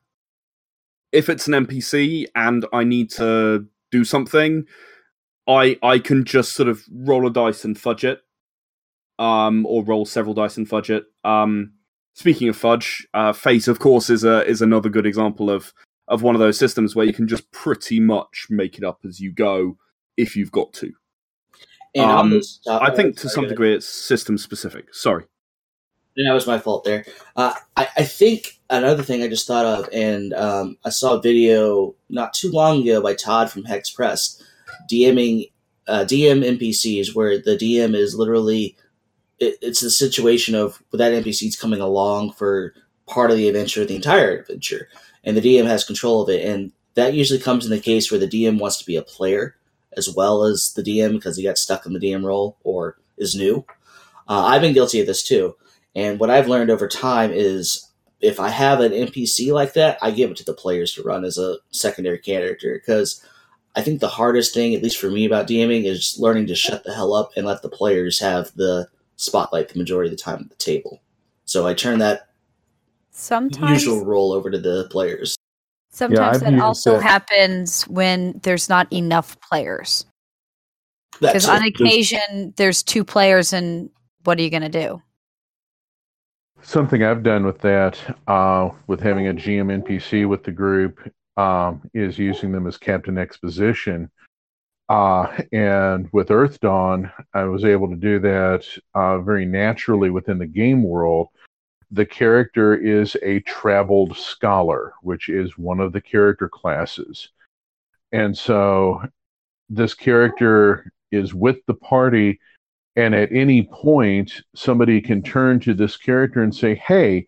if it's an NPC and I need to do something, I I can just sort of roll a dice and fudge it, um, or roll several dice and fudge it. Um, speaking of fudge, uh, Fate, of course, is a is another good example of of one of those systems where you can just pretty much make it up as you go if you've got to. Um, I think to some degree it's system specific. Sorry. That was my fault there. Uh, I, I think another thing I just thought of, and um, I saw a video not too long ago by Todd from Hex Press, DMing uh, DM NPCs, where the DM is literally it, it's the situation of that NPC's coming along for part of the adventure, the entire adventure, and the DM has control of it, and that usually comes in the case where the DM wants to be a player as well as the DM because he got stuck in the DM role or is new. Uh, I've been guilty of this too. And what I've learned over time is if I have an NPC like that, I give it to the players to run as a secondary character because I think the hardest thing, at least for me, about DMing is learning to shut the hell up and let the players have the spotlight the majority of the time at the table. So I turn that Sometimes usual role over to the players. sometimes I've that also it- happens when there's not enough players. Because on it. occasion there's two players and what are you gonna do? Something I've done with that, uh, with having a GM NPC with the group, um, is using them as Captain Exposition. Uh, and with Earthdawn, I was able to do that uh, very naturally within the game world. The character is a traveled scholar, which is one of the character classes. And so this character is with the party and at any point somebody can turn to this character and say hey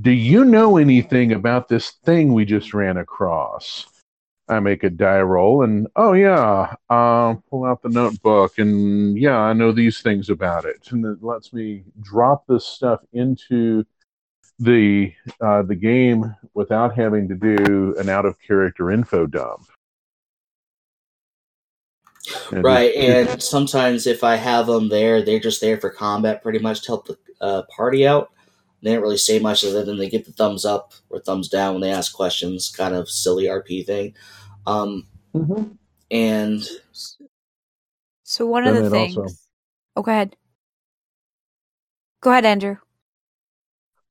do you know anything about this thing we just ran across? I make a die roll and oh yeah uh, pull out the notebook and yeah i know these things about it. And it lets me drop this stuff into the uh, the game without having to do an out of character info dump And Right, and sometimes if I have them there, they're just there for combat, pretty much to help the uh, party out. They don't really say much other than they get the thumbs up or thumbs down when they ask questions, kind of silly RP thing. Um, Mhm. and So one of the things also- Oh go ahead. Go ahead, Andrew.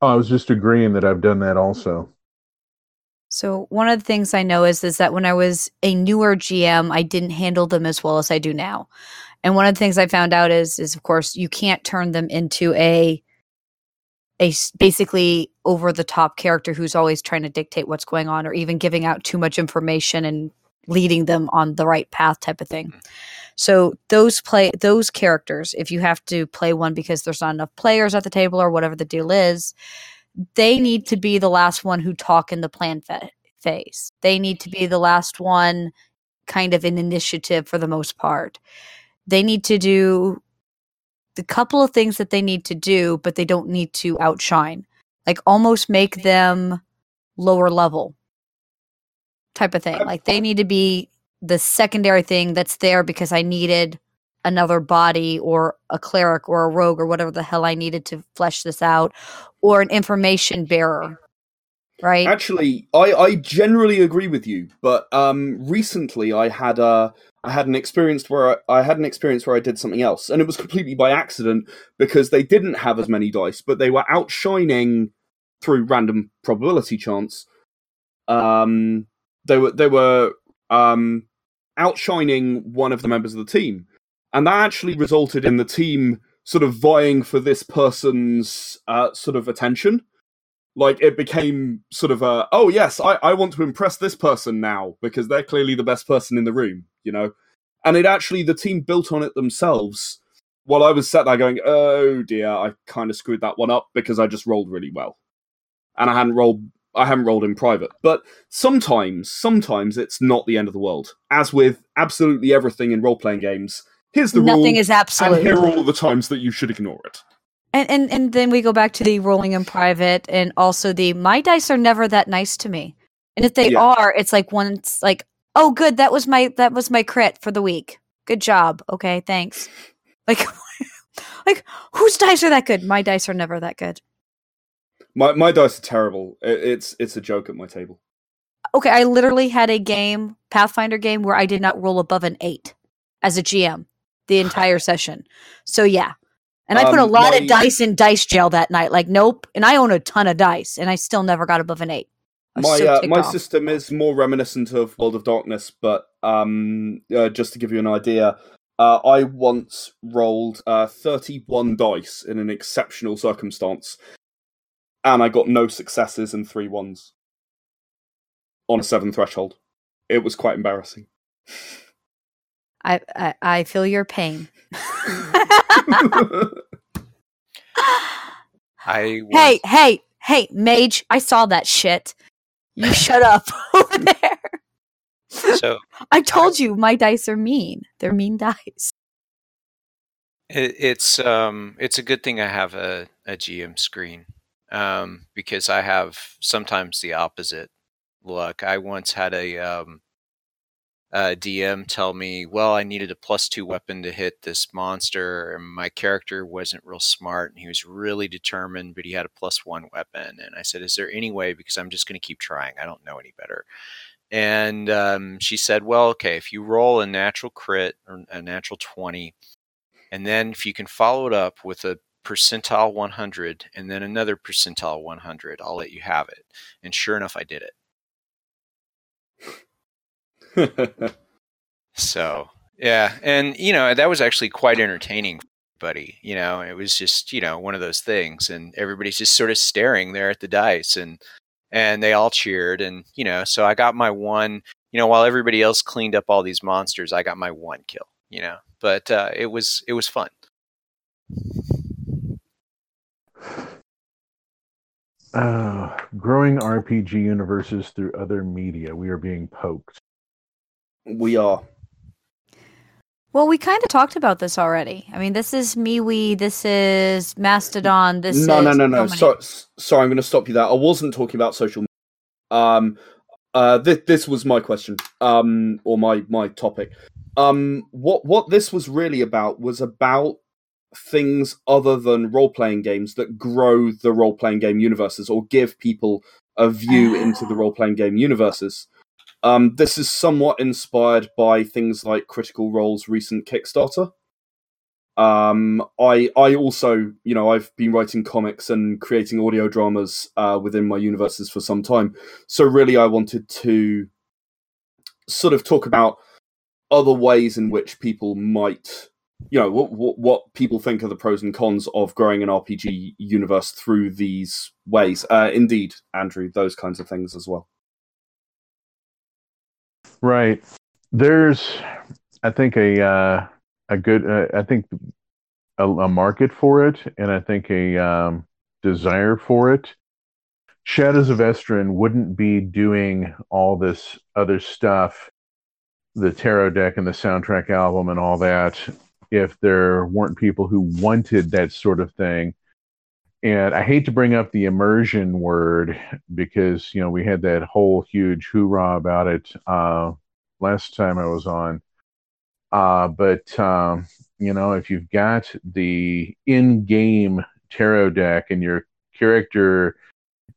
Oh, I was just agreeing that I've done that also. So one of the things I know is is that when I was a newer GM, I didn't handle them as well as I do now. And one of the things I found out is is of course you can't turn them into a a basically over the top character who's always trying to dictate what's going on or even giving out too much information and leading them on the right path type of thing. Mm-hmm. So those play those characters, if you have to play one because there's not enough players at the table or whatever the deal is, they need to be the last one who talk in the plan fa- phase. They need to be the last one kind of an initiative for the most part. They need to do the couple of things that they need to do, but they don't need to outshine. Like almost make them lower level type of thing. Like they need to be the secondary thing that's there because I needed another body or a cleric or a rogue or whatever the hell I needed to flesh this out or an information bearer. Right? Actually, I, I generally agree with you, but um, recently I had a I had an experience where I, I had an experience where I did something else, and it was completely by accident because they didn't have as many dice, but they were outshining through random probability chance. Um, they were they were um, outshining one of the members of the team, and that actually resulted in the team sort of vying for this person's uh, sort of attention. Like it became sort of a oh yes I, I want to impress this person now because they're clearly the best person in the room you know? And it actually the team built on it themselves while i was sat there going oh dear i kind of screwed that one up because i just rolled really well. And i hadn't rolled i haven't rolled in private. But sometimes sometimes it's not the end of the world. As with absolutely everything in role-playing games here's the Nothing rule is and here are all the times that you should ignore it And, and and then we go back to the rolling in private and also the my dice are never that nice to me. And if they Yeah. are, it's like once like, oh good, that was my that was my crit for the week. Good job. Okay, thanks. Like like whose dice are that good? My dice are never that good. my, my dice are terrible it's it's a joke at my table Okay, I literally had a game, Pathfinder game, where I did not roll above an eight as a GM the entire session. So yeah. And I put a Um, lot of dice in dice jail that night. Like, nope. And I own a ton of dice, and I still never got above an eight. My so uh, my off. system is more reminiscent of World of Darkness, but um, uh, just to give you an idea, uh, I once rolled uh, 31 dice in an exceptional circumstance, and I got no successes and three ones on a seven threshold. It was quite embarrassing. I, I I feel your pain. I hey, hey, hey, mage! I saw that shit. You shut up over there. so I told you my dice are mean. They're mean dice. it, it's um it's a good thing I have a, a GM screen um because I have sometimes the opposite luck. I once had a um uh, DM tell me, well, I needed a plus two weapon to hit this monster, and my character wasn't real smart, and he was really determined, but he had a plus one weapon. And I said, is there any way? Because I'm just going to keep trying. I don't know any better. And um, she said, well, okay, if you roll a natural crit or a natural 20, and then if you can follow it up with a percentile 100 and then another percentile 100, I'll let you have it. And sure enough, I did it. So yeah, and you know that was actually quite entertaining, buddy. You know, it was just you know one of those things, and everybody's just sort of staring there at the dice, and and they all cheered, and you know, so I got my one. You know, while everybody else cleaned up all these monsters, I got my one kill. You know, but uh, it was it was fun. Uh, growing RPG universes through other media. We are being poked. We are. Well, we kind of talked about this already. I mean, this is MeWe, this is Mastodon, this no, is no, no, no. so So, sorry, I'm going to stop you there. I wasn't talking about social. media. Um, uh, this this was my question. Um, or my my topic. Um, what what this was really about was about things other than role playing games that grow the role playing game universes or give people a view into the role playing game universes. Um, this is somewhat inspired by things like Critical Role's recent Kickstarter. Um, I I also, you know, I've been writing comics and creating audio dramas uh, within my universes for some time. So really, I wanted to sort of talk about other ways in which people might, you know, what what, what people think are the pros and cons of growing an RPG universe through these ways. Uh, indeed, Andrew, those kinds of things as well. Right. There's, I think a uh, a good, uh, I think a, a market for it, and I think a um, desire for it. Shadows of Esteren wouldn't be doing all this other stuff, the tarot deck and the soundtrack album and all that, if there weren't people who wanted that sort of thing. And I hate to bring up the immersion word because you know we had that whole huge hoorah about it uh, last time I was on. Uh, but um, you know, if you've got the in-game tarot deck and your character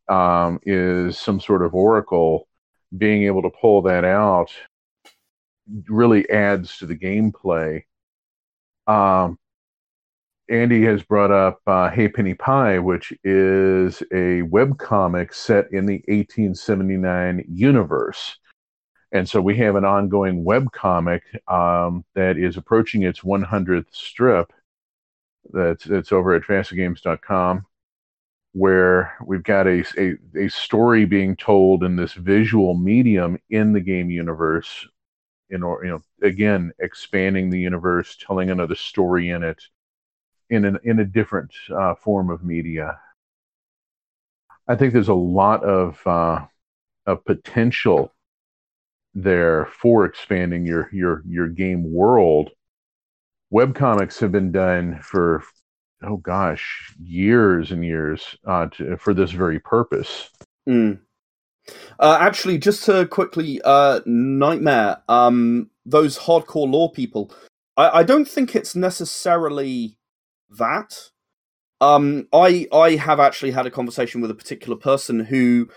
um, is some sort of oracle, being able to pull that out really adds to the gameplay. Um, Andy has brought up uh, Hey Penny Pie, which is a webcomic set in the 1879 universe. And so we have an ongoing webcomic um, that is approaching its 100th strip. That's, that's over at fasagames.com, where we've got a, a, a story being told in this visual medium in the game universe. In or you know, again, expanding the universe, telling another story in it in an in a different uh, form of media. I think there's a lot of uh, of potential there for expanding your your your game world. Webcomics have been done for oh gosh years and years uh, to, for this very purpose. Mm. Uh, actually, just to quickly, uh, Nightmare, um, those hardcore lore people, I, I don't think it's necessarily that. Um, I I have actually had a conversation with a particular person who,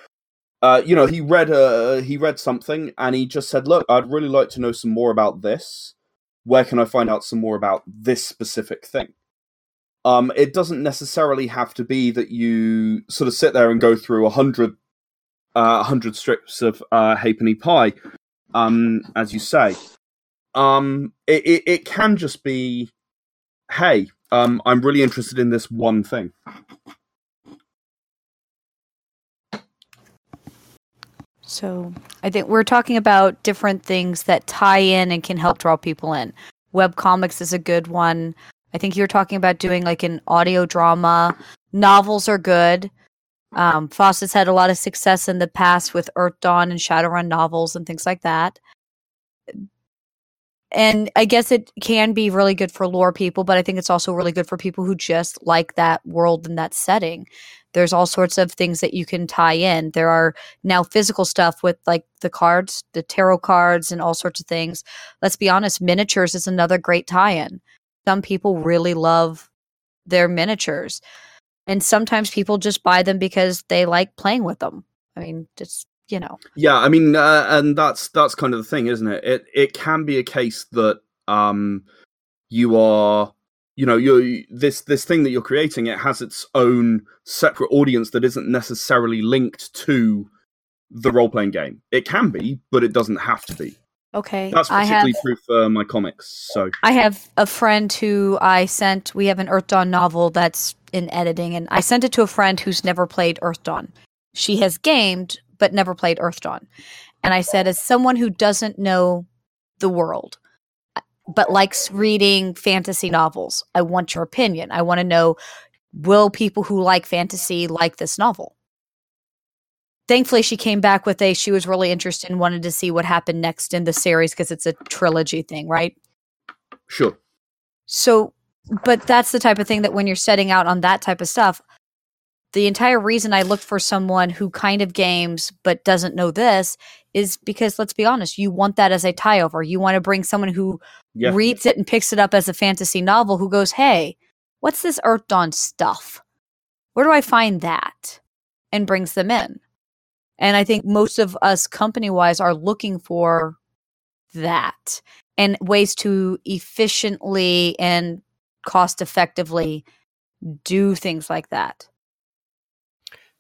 uh, you know, he read uh he read something and he just said, "Look, I'd really like to know some more about this. Where can I find out some more about this specific thing?" Um, it doesn't necessarily have to be that you sort of sit there and go through a hundred uh, 100 strips of uh, halfpenny pie, um, as you say. Um, it, it, it can just be, hey, um, I'm really interested in this one thing. So I think we're talking about different things that tie in and can help draw people in. Web comics is a good one. I think you're talking about doing like an audio drama. Novels are good. Um, FASA's had a lot of success in the past with Earthdawn and Shadowrun novels and things like that. And I guess it can be really good for lore people, but I think it's also really good for people who just like that world and that setting. There's all sorts of things that you can tie in. There are now physical stuff with like the cards, the tarot cards, and all sorts of things. Let's be honest, miniatures is another great tie in. Some people really love their miniatures, and sometimes people just buy them because they like playing with them. I mean, just you know. Yeah, I mean, uh, and that's that's kind of the thing, isn't it? It it can be a case that um you are you know you this this thing that you're creating it has its own separate audience that isn't necessarily linked to the role playing game. It can be, but it doesn't have to be. Okay. That's particularly have true for my comics. So I have a friend who I sent. We have an Earthdawn novel that's in editing, and I sent it to a friend who's never played Earthdawn. She has gamed, but never played Earthdawn. And I said, as someone who doesn't know the world, uh, but likes reading fantasy novels, I want your opinion. I want to know will people who like fantasy like this novel? Thankfully, she came back with a, she was really interested and wanted to see what happened next in the series because it's a trilogy thing, right? sure. So, but that's the type of thing that when you're setting out on that type of stuff, the entire reason I look for someone who kind of games but doesn't know this is because let's be honest, you want that as a tie over. You want to bring someone who Yeah. reads it and picks it up as a fantasy novel who goes, Hey, what's this Earthdawn stuff? Where do I find that? And brings them in. And I think most of us company wise are looking for that and ways to efficiently and cost effectively do things like that.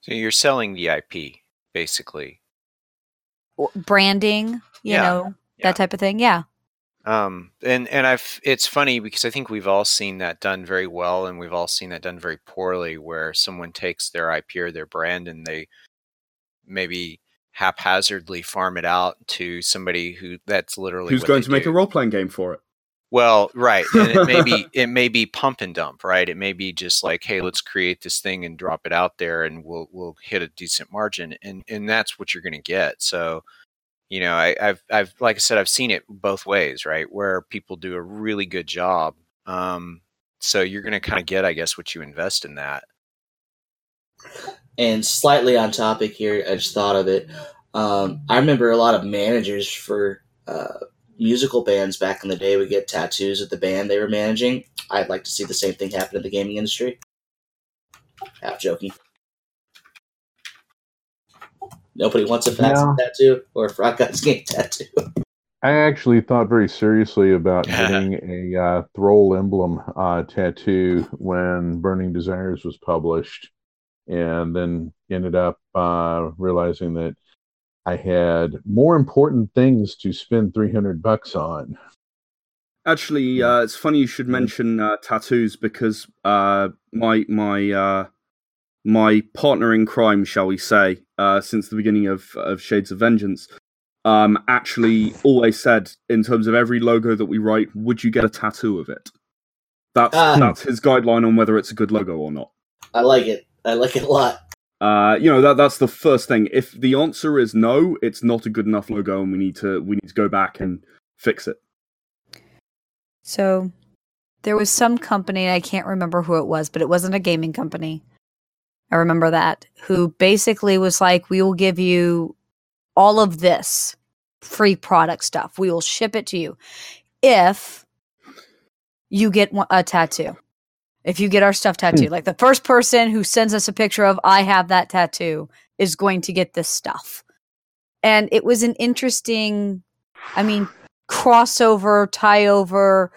So you're selling the IP, basically. Branding, you Yeah, know, yeah. that type of thing. Yeah. Um, and and I've it's funny because I think we've all seen that done very well, and we've all seen that done very poorly, where someone takes their IP or their brand and they maybe haphazardly farm it out to somebody who that's literally Who's what going they to make a role playing game for it? Well, right. And it may be it may be pump and dump, right? It may be just like, hey, let's create this thing and drop it out there and we'll we'll hit a decent margin. And and that's what you're gonna get. So, you know, I, I've I've like I said, I've seen it both ways, right? Where people do a really good job. Um so you're gonna kind of get, I guess, what you invest in that. And slightly on topic here, I just thought of it. Um, I remember a lot of managers for uh, musical bands back in the day would get tattoos of the band they were managing. I'd like to see the same thing happen in the gaming industry. Half joking. Nobody wants a fancy tattoo or a Frog God Games tattoo. I actually thought very seriously about getting a uh, Thrall emblem uh, tattoo when Burning Desires was published, and then ended up uh, realizing that I had more important things to spend 300 bucks on. Actually, uh, it's funny you should mention uh, tattoos because uh, my my uh, my partner in crime, shall we say, uh, since the beginning of, of Shades of Vengeance, um, actually always said in terms of every logo that we write, would you get a tattoo of it? That's Ah. that's his guideline on whether it's a good logo or not. I like it. I like it a lot. Uh, you know that that's the first thing. If the answer is no, it's not a good enough logo, and we need to we need to go back and fix it. So there was some company, I can't remember who it was, but it wasn't a gaming company. I remember that, who basically was like, we will give you all of this free product stuff. We will ship it to you if you get a tattoo. If you get our stuff tattooed, hmm. like the first person who sends us a picture of, I have that tattoo, is going to get this stuff. And it was an interesting, I mean, crossover, tie over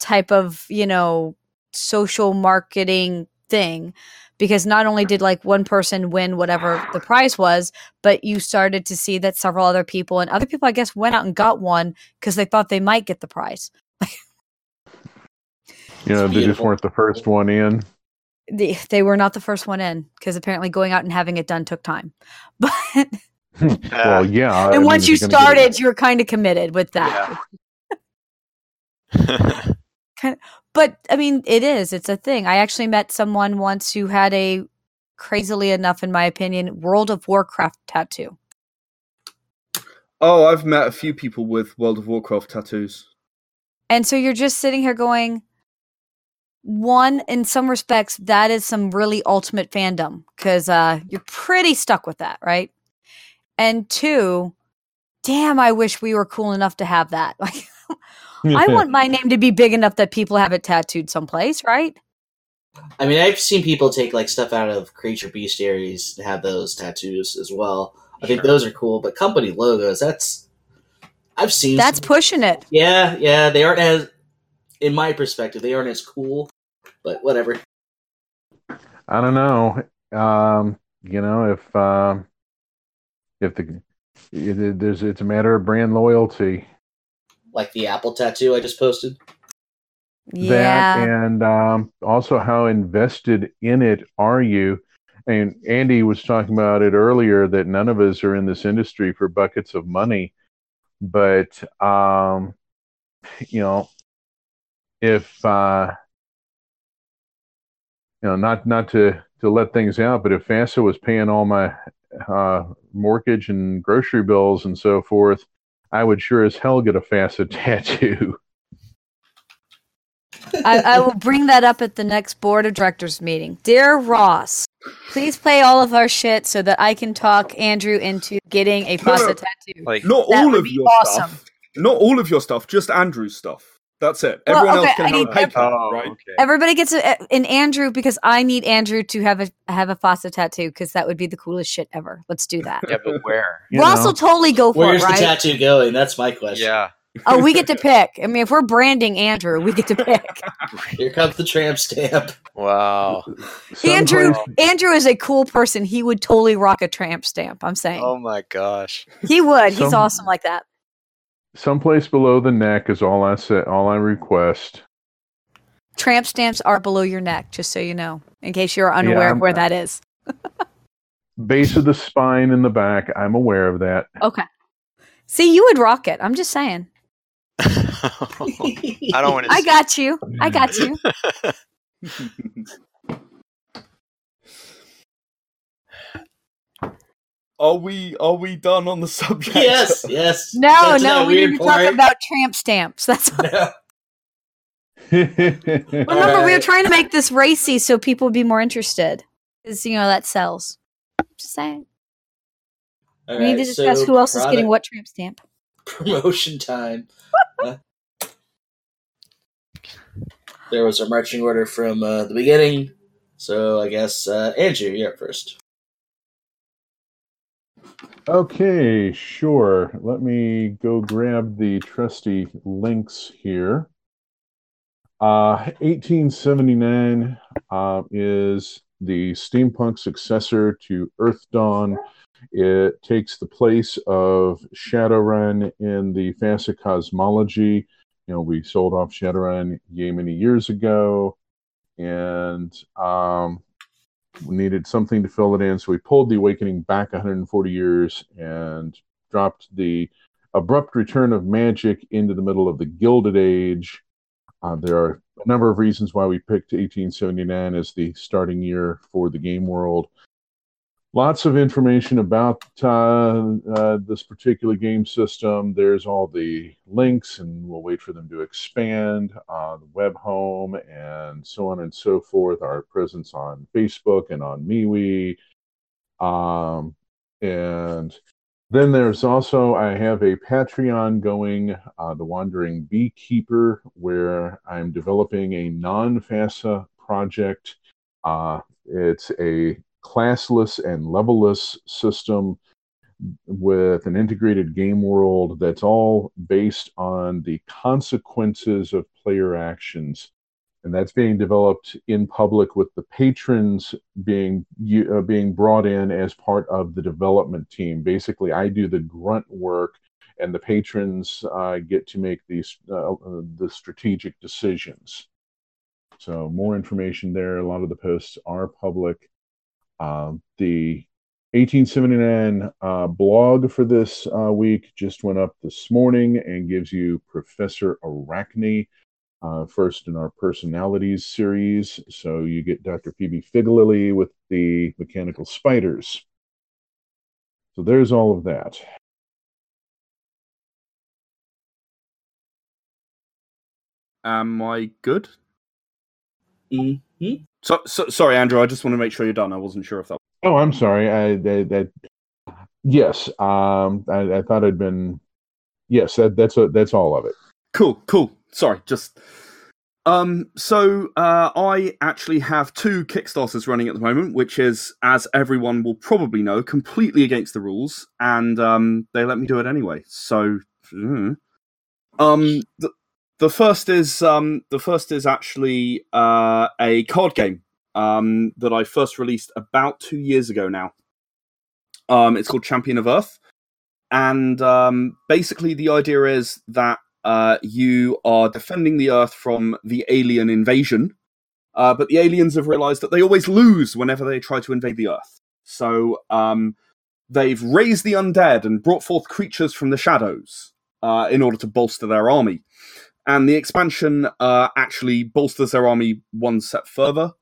type of, you know, social marketing thing because not only did like one person win whatever the prize was, but you started to see that several other people and other people I guess went out and got one because they thought they might get the prize. You know, they just weren't the first one in. They, they were not the first one in because apparently going out and having it done took time. But hmm. well, yeah. And mean, once if you you're get started, you were kind of committed with that. Kind of, But I mean, it is. It's a thing. I actually met someone once who had a, crazily enough, in my opinion, World of Warcraft tattoo. Oh, I've met a few people with World of Warcraft tattoos. And so you're just sitting here going, one, in some respects, that is some really ultimate fandom because uh, you're pretty stuck with that, right? And two, damn, I wish we were cool enough to have that. Like, I want my name to be big enough that people have it tattooed someplace, right? I mean, I've seen people take like stuff out of creature bestiaries and have those tattoos as well. I think Sure. those are cool, but company logos, that's I've seen That's some- pushing it. yeah, yeah, they aren't as in my perspective, they aren't as cool, but whatever. I don't know. Um, you know, if um, if the it, there's it's a matter of brand loyalty. Like the Apple tattoo I just posted. Yeah. That and um, also how invested in it are you? And Andy was talking about it earlier that none of us are in this industry for buckets of money, but um, you know, if uh, you know, not not to to let things out, but if FASA was paying all my uh, mortgage and grocery bills and so forth, I would sure as hell get a FASA tattoo. I, I will bring that up at the next board of directors meeting. Dear Ross, please play all of our shit so that I can talk Andrew into getting a No, no. FASA tattoo. Like, Not That all would of be your awesome. stuff. Not all of your stuff. Just Andrew's stuff. That's it. Well, Everyone okay, else can I have need a pay ev- oh, right? okay. Everybody gets a, an Andrew because I need Andrew to have a have a FASA tattoo because that would be the coolest shit ever. Let's do that. yeah, but where? You Ross know. will totally go for Where's it, the right? tattoo going? That's my question. Yeah. oh, we get to pick. I mean, if we're branding Andrew, we get to pick. Here comes the tramp stamp. Wow. Andrew, Andrew is a cool person. He would totally rock a tramp stamp. I'm saying Oh my gosh. he would. He's awesome like that. Someplace below the neck is all I say. All I request. Tramp stamps are below your neck, just so you know, in case you're unaware of where that is. Base of the spine in the back. I'm aware of that. Okay. See, you would rock it. I'm just saying. I don't want to. I got you. I got you. Are we are we done on the subject? yes, yes. No, That's no, we weird need to talk about tramp stamps. That's No. remember we were trying to make this racy so people would be more interested. Because you know that sells. Just saying. All we need to discuss so who else is getting what tramp stamp. promotion time. Uh, there was a marching order from uh, the beginning, so I guess uh, Andrew, you're up first. Okay, sure. Let me go grab the trusty links here. Uh, 1879 uh, is the steampunk successor to Earthdawn. It takes the place of Shadowrun in the FASA cosmology. You know, we sold off Shadowrun yay many years ago, and um, we needed something to fill it in. So we pulled the Awakening back 140 years and dropped the abrupt return of magic into the middle of the Gilded Age. Uh, there are a number of reasons why we picked 1879 as the starting year for the game world. Lots of information about uh, uh, this particular game system. There's all the links, and we'll wait for them to expand on the web home and so on and so forth. Our presence on Facebook and on MeWe. Um, and then there's also, I have a Patreon going, uh, The Wandering Beekeeper, where I'm developing a non FASA project. Uh, it's a classless and levelless system with an integrated game world that's all based on the consequences of player actions. And that's being developed in public with the patrons being uh, being brought in as part of the development team. Basically, I do the grunt work, and the patrons uh, get to make these uh, the strategic decisions. So more information there. A lot of the posts are public. Um, the 1879 uh, blog for this uh, week just went up this morning and gives you Professor Arachne uh, first in our personalities series. So you get Dr. Phoebe Figlily with the mechanical spiders. So there's all of that. Am I good? hmm So, so sorry, Andrew. I just want to make sure you're done. I wasn't sure if that. Oh, I'm sorry. I that, yes. Um, I, I thought I'd been. Yes, that, that's a, that's all of it. Cool, cool. Sorry, just um. So, uh, I actually have two Kickstarters running at the moment, which is, as everyone will probably know, completely against the rules, and um, they let me do it anyway. So, mm. um, the the first is um, the first is actually uh a card game um that I first released about two years ago now. Um, it's called Champion of Earth, and um, basically the idea is that uh, you are defending the Earth from the alien invasion, uh, but the aliens have realized that they always lose whenever they try to invade the Earth. So um, they've raised the undead and brought forth creatures from the shadows uh, in order to bolster their army. And the expansion uh, actually bolsters their army one step further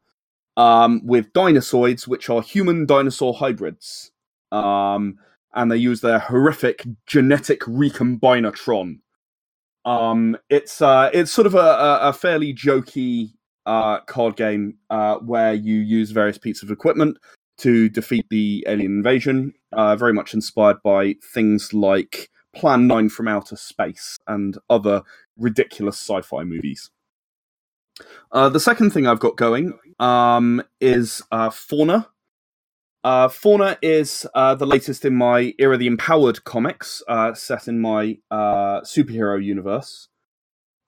um, with dinosaurs, which are human dinosaur hybrids. Um, and they use their horrific genetic recombinatron. Um, it's uh, it's sort of a, a, fairly jokey uh, card game uh, where you use various pieces of equipment to defeat the alien invasion. Uh, very much inspired by things like Plan Nine from Outer Space and other ridiculous sci-fi movies. Uh, the second thing I've got going um, is uh, Fauna. Uh, Fauna is uh, the latest in my Era the Empowered comics, uh, set in my uh, superhero universe.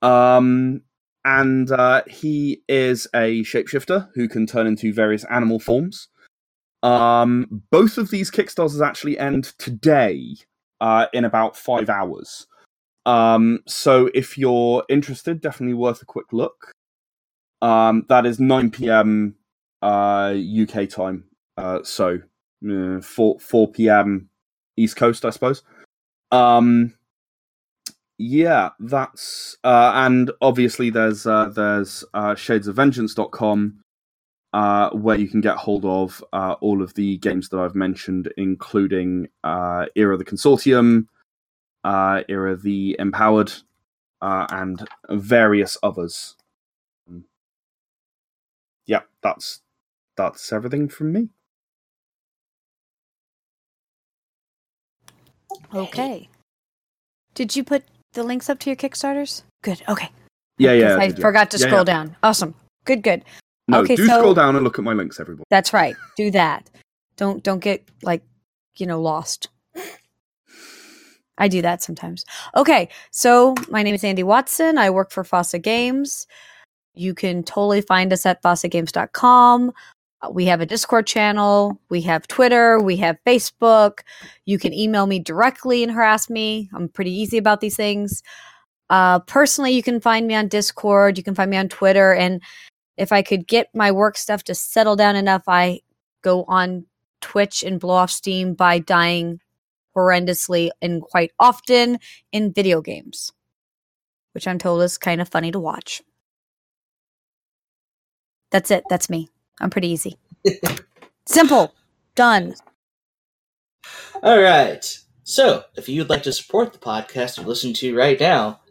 Um, and he is a shapeshifter who can turn into various animal forms. Um, both of these Kickstarters actually end today in about five hours. Um, so if you're interested, definitely worth a quick look. Um, that is 9 p.m. Uh, UK time. Uh, so uh, 4 4 p.m. East Coast, I suppose. Um, yeah, that's uh, and obviously there's uh, there's uh, shadesofvengeance.com uh, where you can get hold of uh, all of the games that I've mentioned, including uh, Era the Consortium, uh, Era the Empowered, uh, and various others. Yeah, that's that's everything from me. Okay. Did you put the links up to your Kickstarters? Good. Okay. Yeah, yeah. I did, yeah. forgot to Yeah, scroll yeah. down. Awesome. Good, good. No, Okay, do so- scroll down and look at my links, everybody. That's right. Do that. Don't don't get like, you know, lost. I do that sometimes. Okay, so my name is Andy Watson. I work for FASA Games. You can totally find us at fasagames.com. Uh, We have a Discord channel. We have Twitter. We have Facebook. You can email me directly and harass me. I'm pretty easy about these things. Uh, personally, you can find me on Discord. You can find me on Twitter. And if I could get my work stuff to settle down enough, I go on Twitch and blow off steam by dying horrendously and quite often in video games, which I'm told is kind of funny to watch. That's it. That's me. I'm pretty easy. Simple. Done. All right. So, if you'd like to support the podcast you're listening to right now,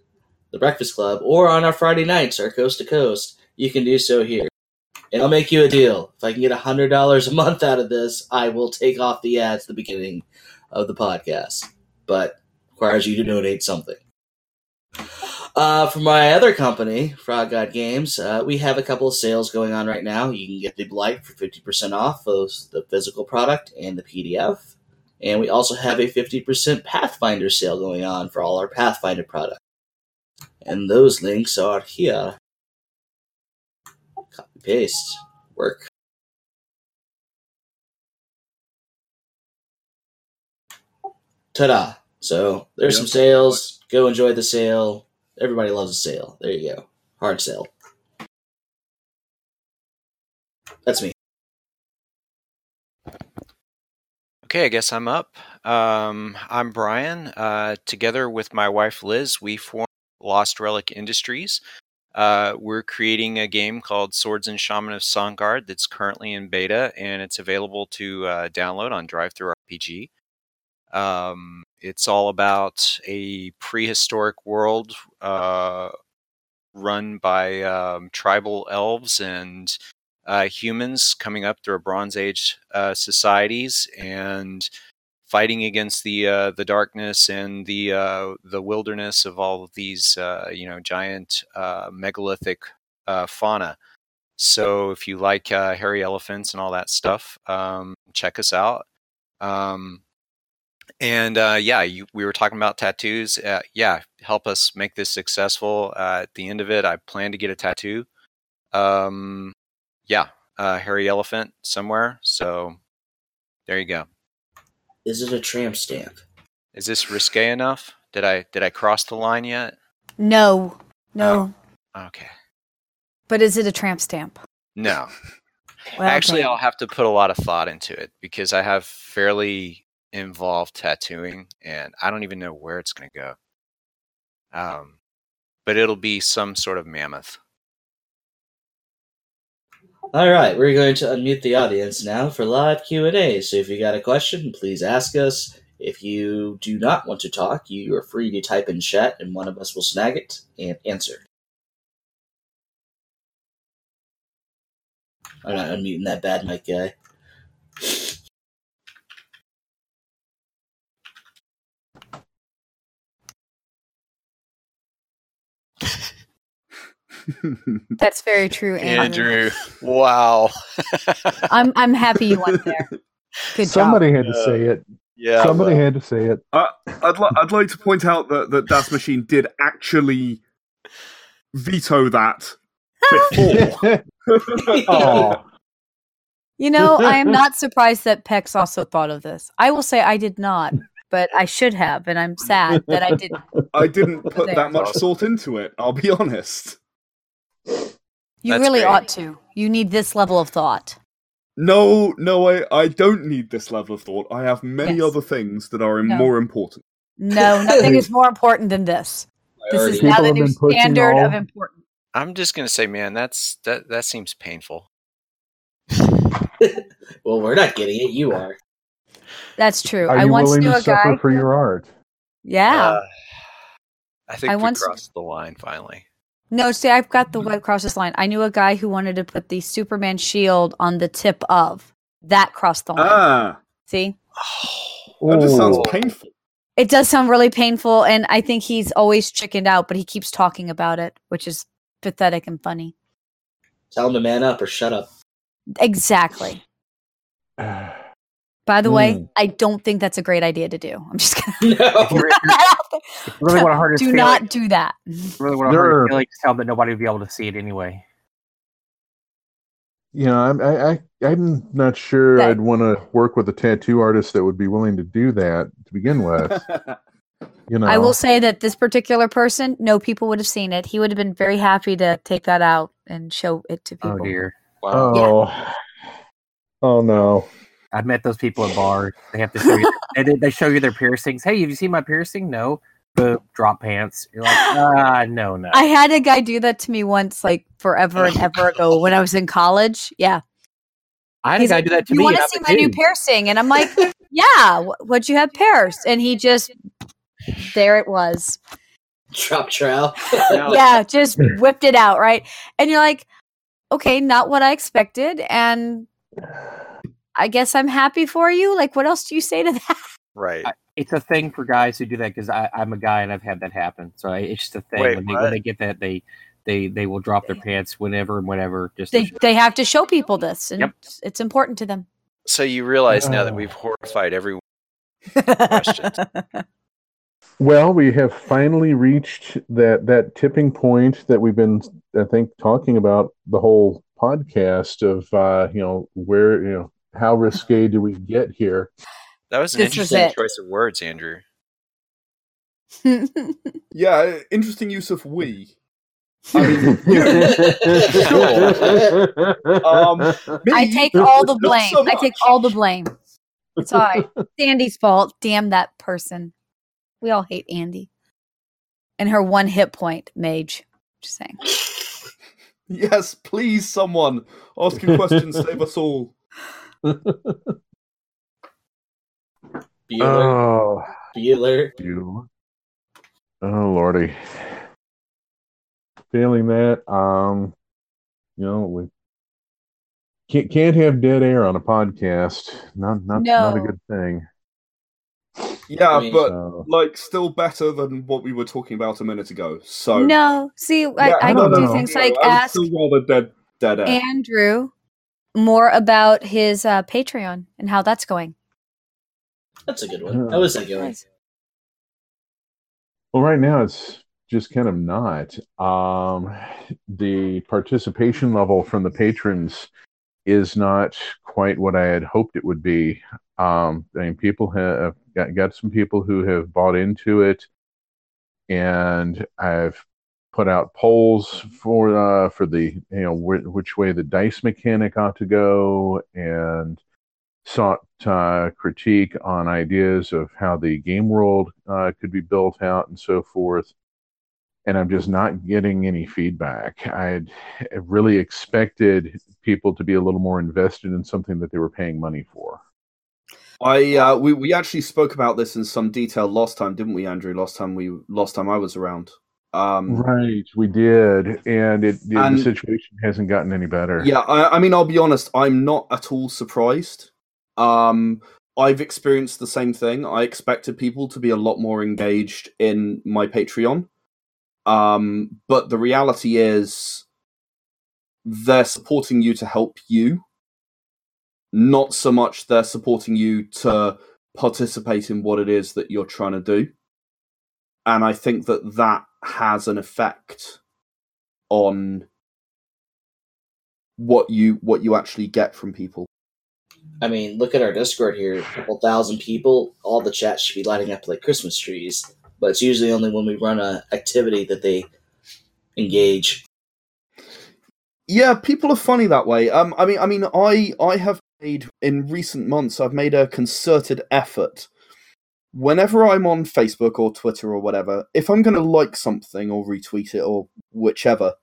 The Breakfast Club, or on our Friday nights, our Coast to Coast, you can do so here. And I'll make you a deal. If I can get $100 a month out of this, I will take off the ads at the beginning of the podcast. But requires you to donate something. Uh, for my other company, Frog God Games, uh, we have a couple of sales going on right now. You can get the Blight for 50% off of the physical product and the PDF. And we also have a 50% Pathfinder sale going on for all our Pathfinder products. And those links are here. Copy paste. Work. Ta da! So there's some sales. Go enjoy the sale. Everybody loves a sale. There you go. Hard sale. That's me. Okay, I guess I'm up. Um, I'm Brian. Uh, together with my wife Liz, we formed Lost Relic Industries. Uh, we're creating a game called Swords and Shaman of Songard that's currently in beta and it's available to uh, download on Drive-Thru RPG. Um, it's all about a prehistoric world uh, run by um, tribal elves and uh, humans coming up through a Bronze Age uh, societies and fighting against the uh, the darkness and the uh, the wilderness of all of these uh, you know giant megalithic fauna. So if you like hairy elephants and all that stuff, um, check us out. Um, and uh, yeah, you, we were talking about tattoos. Uh, yeah, help us make this successful. Uh, at the end of it, I plan to get a tattoo. Um, yeah, uh, hairy elephant somewhere. So there you go. Is it a tramp stamp? Is this risque enough? Did I did I cross the line yet? No, no. Okay. But is it a tramp stamp? No. Well, Actually, okay. I'll have to put a lot of thought into it because I have fairly involved tattooing, and I don't even know where it's going to go. Um, but it'll be some sort of mammoth. All right, we're going to unmute the audience now for live Q and A. So if you got a question, please ask us. If you do not want to talk, you are free to type in chat, and one of us will snag it and answer. I'm not unmuting that bad mic guy. That's very true, Andrew. Andrew, wow. I'm I'm happy you went there. Good Somebody job. had to say it. yeah. Somebody well, had to say it. Uh, I'd, li- I'd like to point out that, that Das Machine did actually veto that before. oh, You know, I am not surprised that Pex also thought of this. I will say I did not, but I should have, and I'm sad that I didn't. I didn't put There. that much Awesome. thought into it, I'll be honest. You That's really great. ought to. You need this level of thought. No, no, I, I don't need this level of thought. I have many Yes. other things that are No. more important. No, nothing is more important than this. This is People now the new standard all. of important. I'm just gonna say, man, that's that that seems painful. well, we're not getting it. You are. That's true. are I you once willing knew to a guy. suffer for your art? yeah. Uh, I think I we once- crossed the line finally. No, see, I've got the web cross this line. I knew a guy who wanted to put the Superman shield on the tip of. That crossed the line. Ah, see? that just sounds painful. It does sound really painful, and I think he's always chickened out, but he keeps talking about it, which is pathetic and funny. Tell him to man up or shut up. Exactly. By the way, Hmm. I don't think that's a great idea to do. I'm just gonna No. If you re- if you really want to hurt do feelings, not do that. really want to hurt There- his feelings, tell that nobody will be able to see it anyway. You know, I'm I, I I'm not sure That- I'd want to work with a tattoo artist that would be willing to do that to begin with. You know, I will say that this particular person, no people would have seen it. He would have been very happy to take that out and show it to people. Oh dear. Wow. Oh, oh no. I've met those people at bars. They have to show you. they, they show you their piercings. Hey, have you seen my piercing? No. Boom. Drop pants. You're like, ah, no, no. I had a guy do that to me once, like forever and ever ago when I was in college. Yeah. I had a guy like, do that to you me. want to see a my new piercing? And I'm like, yeah, what'd you have pierced? And he just, there it was. Drop trowel. No. Yeah, just whipped it out, right? And you're like, okay, not what I expected. And I guess I'm happy for you. Like, what else do you say to that? Right. I- It's a thing for guys who do that because I'm a guy and I've had that happen. So I, it's just a thing. Wait, when, they, when they get that, they they they will drop their pants whenever and whenever. Just They, they have to show people this. And Yep. it's, it's important to them. So you realize now that Oh. we've horrified everyone. Well, we have finally reached that that tipping point that we've been, I think, talking about the whole podcast of, uh, you know, where, you know, how risque do we get here? That was an This interesting it. choice of words, Andrew. yeah, interesting use of we. I mean, um, I take all the blame. so I take all the blame. It's all right. Sandy's fault. Damn that person. We all hate Andy. And her one hit point, Mage. Just saying. Yes, please, someone ask a question, save us all. Bueller. oh, Bueller. you. Oh, lordy. failing that, um, you know, we can't can't have dead air on a podcast. Not not not a good thing. Yeah, I mean- but So, like still better than what we were talking about a minute ago. So No, see, I, Yeah, I no, can no, do no. things like I would ask still rather dead dead air. Andrew more about his uh, Patreon and how that's going. That's a good one. How is that going? well, right now it's just kind of not. Um, the participation level from the patrons is not quite what I had hoped it would be. Um, I mean, people have got, got some people who have bought into it, and I've put out polls for uh, for the you know wh- which way the dice mechanic ought to go, and sought uh, critique on ideas of how the game world uh, could be built out and so forth. And I'm just not getting any feedback. I'd really expected people to be a little more invested in something that they were paying money for. I uh, we we actually spoke about this in some detail last time, didn't we, Andrew? Last time we last time I was around. Um, Right, we did, and it, it- And- the situation hasn't gotten any better. Yeah, I, I mean, I'll be honest. I'm not at all surprised. Um, I've experienced the same thing. I expected people to be a lot more engaged in my Patreon, um, but the reality is, they're supporting you to help you. Not so much they're supporting you to participate in what it is that you're trying to do, and I think that that has an effect on what you what you actually get from people. I mean, look at our Discord here. A couple thousand people. All the chats should be lighting up like Christmas trees. But it's usually only when we run a activity that they engage. Yeah, people are funny that way. Um, I mean, I mean, I I have made in recent months. I've made a concerted effort. Whenever I'm on Facebook or Twitter or whatever, if I'm going to like something or retweet it or whichever,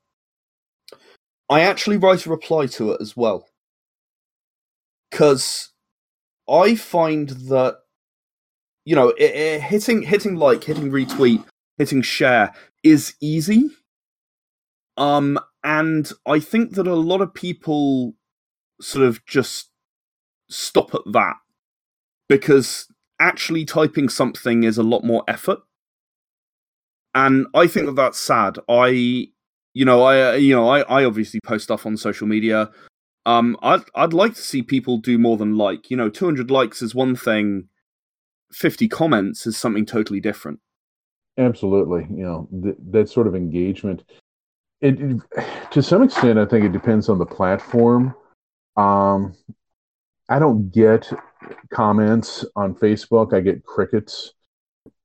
I actually write a reply to it as well. Because I find that you know, it, it, hitting hitting like, hitting retweet, hitting share is easy. Um, and I think that a lot of people sort of just stop at that because actually typing something is a lot more effort. And I think that that's sad. I, you know, I, uh, you know, I, I obviously post stuff on social media. Um, I'd, I'd like to see people do more than like. You know, 200 likes is one thing. 50 comments is something totally different. Absolutely, you know th- that sort of engagement. It, it to some extent, I think it depends on the platform. Um, I don't get comments on Facebook. I get crickets.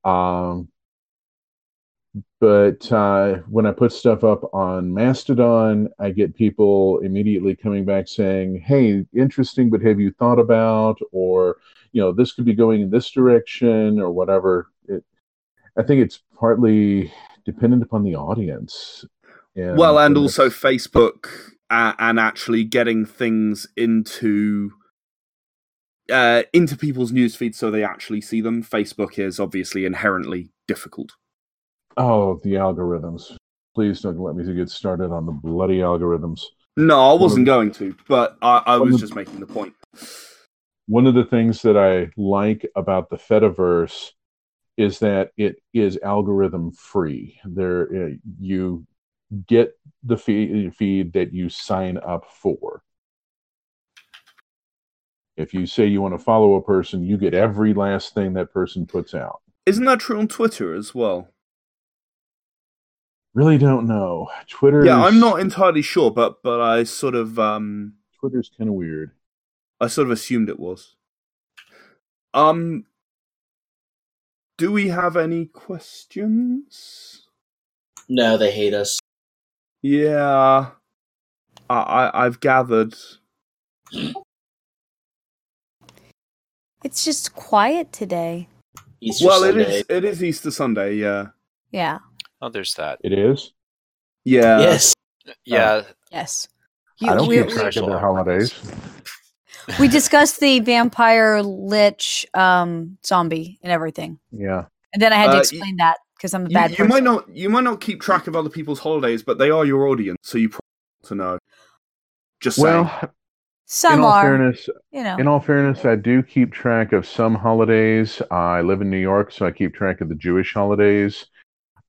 Um, but uh, when I put stuff up on Mastodon, I get people immediately coming back saying, "Hey, interesting, but have you thought about?" or you know, this could be going in this direction, or whatever. It, I think it's partly dependent upon the audience. And, well, and also Facebook uh, and actually getting things into uh, into people's news feeds so they actually see them. Facebook is obviously inherently difficult. Oh, the algorithms. Please don't let me get started on the bloody algorithms. No, I wasn't going to, but I, I was just making the point. One of the things that I like about the Fediverse is that it is algorithm free. There, uh, you get the feed, feed that you sign up for. If you say you want to follow a person, you get every last thing that person puts out. Isn't that true on Twitter as well? Really don't know. Twitter. Yeah, I'm not entirely sure, but but I sort of um Twitter's kind of weird. I sort of assumed it was. Um, do we have any questions? No, they hate us. Yeah, I, I I've gathered. It's just quiet today. Easter well, it Sunday. is it is Easter Sunday. Yeah, Yeah. Oh, there's that. It is. yeah. yes. Yeah, Yes. I don't we, keep track of their holidays. we discussed the vampire lich um, zombie and everything. Yeah. And then I had to Uh, explain that because I'm a You, bad you person. might not you might not keep track of other people's holidays, but they are your audience, so you probably want to know. Just saying. Well, in all are, fairness, you know. in all fairness, I do keep track of some holidays. Uh, I live in New York, so I keep track of the Jewish holidays.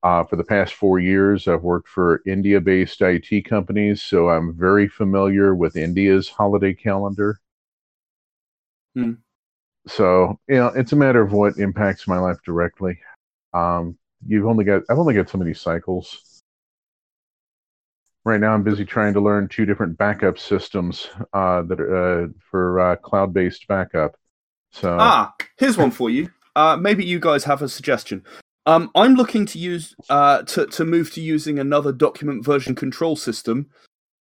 Uh, for the past four years, I've worked for India-based IT companies, so I'm very familiar with India's holiday calendar. Hmm. So you know, it's a matter of what impacts my life directly. Um, you've only got I've only got so many cycles. Right now, I'm busy trying to learn two different backup systems uh, that are uh, for uh, cloud-based backup. So Ah, here's one for you. Uh, maybe you guys have a suggestion. Um, I'm looking to use uh, to to move to using another document version control system,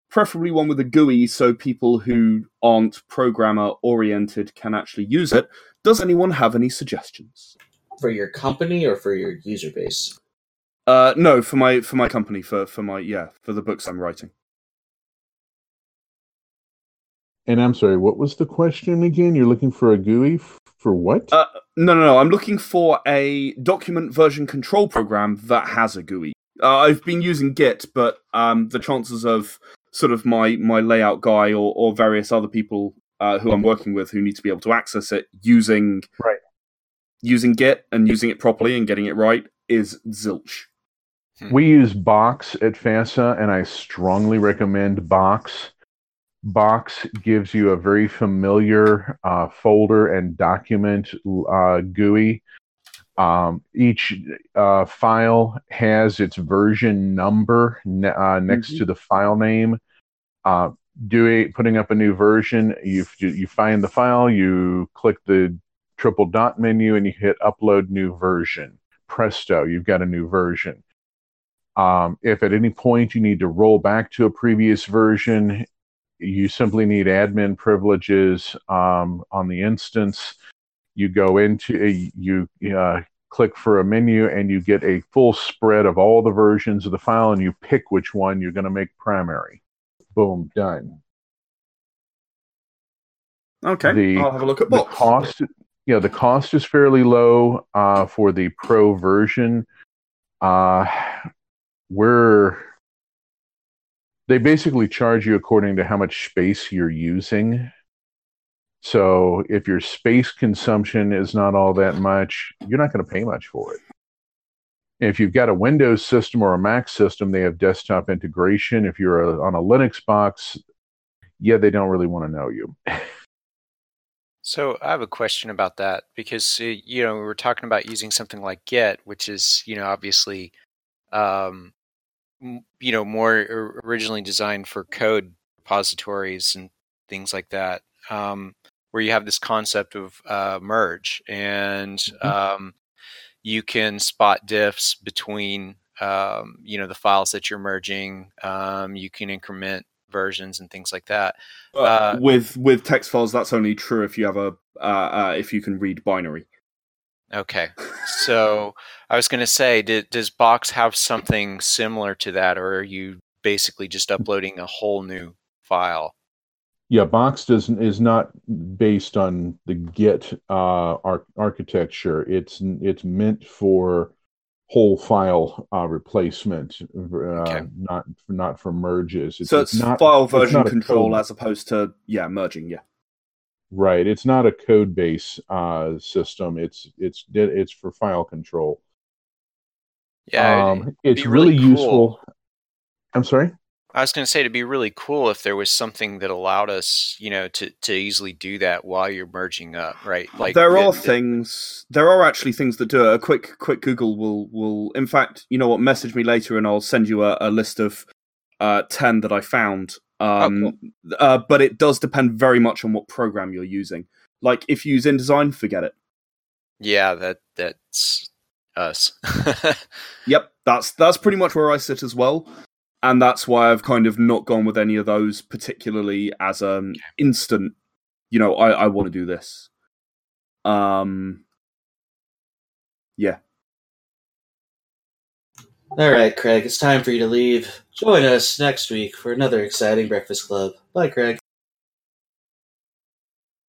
preferably one with a GUI, so people who aren't programmer oriented can actually use it. Does anyone have any suggestions? For your company or for your user base? Uh, no, for my for my company, for for my yeah, for the books I'm writing. And I'm sorry, what was the question again? You're looking for a GUI f- for what? Uh, no, no, no. I'm looking for a document version control program that has a GUI. Uh, I've been using Git, but um, the chances of sort of my my layout guy or, or various other people uh, who I'm working with who need to be able to access it using Right. using Git and using it properly and getting it right is zilch. We use Box at FASA, and I strongly recommend Box. Box gives you a very familiar uh, folder and document uh, GUI. Um, each uh, file has its version number ne- uh, next Mhm. to the file name. Uh, doing putting up a new version, you you find the file, you click the triple dot menu, and you hit upload new version. Presto, you've got a new version. Um, if at any point you need to roll back to a previous version, you simply need admin privileges um, on the instance. You go into a, you uh, click for a menu and you get a full spread of all the versions of the file and you pick which one you're going to make primary. Boom, done. Okay, The- I'll have a look at the cost you know the cost is fairly low uh, for the pro version uh, we're they basically charge you according to how much space you're using. So if your space consumption is not all that much you're not going to pay much for it. If you've got a windows system or a mac system they have desktop integration. If you're a, on a linux box yeah they don't really want to know you. So I have a question about that because uh, you know we were talking about using something like Git, which is you know obviously, um, you know more originally designed for code repositories and things like that, um, where you have this concept of uh, merge and um, you can spot diffs between um, you know the files that you're merging. Um, you can increment versions and things like that. Uh, uh, with with text files, that's only true if you have a uh, uh, if you can read binary. Okay. So I was going to say, did, does Box have something similar to that, or are you basically just uploading a whole new file? Yeah, Box doesn't is not based on the Git uh, ar- architecture. It's it's meant for whole file uh, replacement, uh, Okay. not not for merges. so it's not file it's version not control as opposed to yeah merging. Yeah. Right. It's not a code base uh, system. It's it's it's for file control. Yeah, um, it's be really really, cool. useful. I'm sorry. I was going to say it'd be really cool if there was something that allowed us, you know, to, to easily do that while you're merging up, right? Like there the- are the- things. There are actually things that do it. A quick quick Google will will. In fact, you know what? Message me later, and I'll send you a, a list of uh, ten that I found. Um, uh, but it does depend very much on what program you're using. Like if you use InDesign, forget it. Yeah, that that's us. Yep, that's that's pretty much where I sit as well, and that's why I've kind of not gone with any of those, particularly as an instant. You know, I I want to do this. Um. Yeah. All right, Craig, it's time for you to leave. Join us next week for another exciting Breakfast Club. Bye, Craig.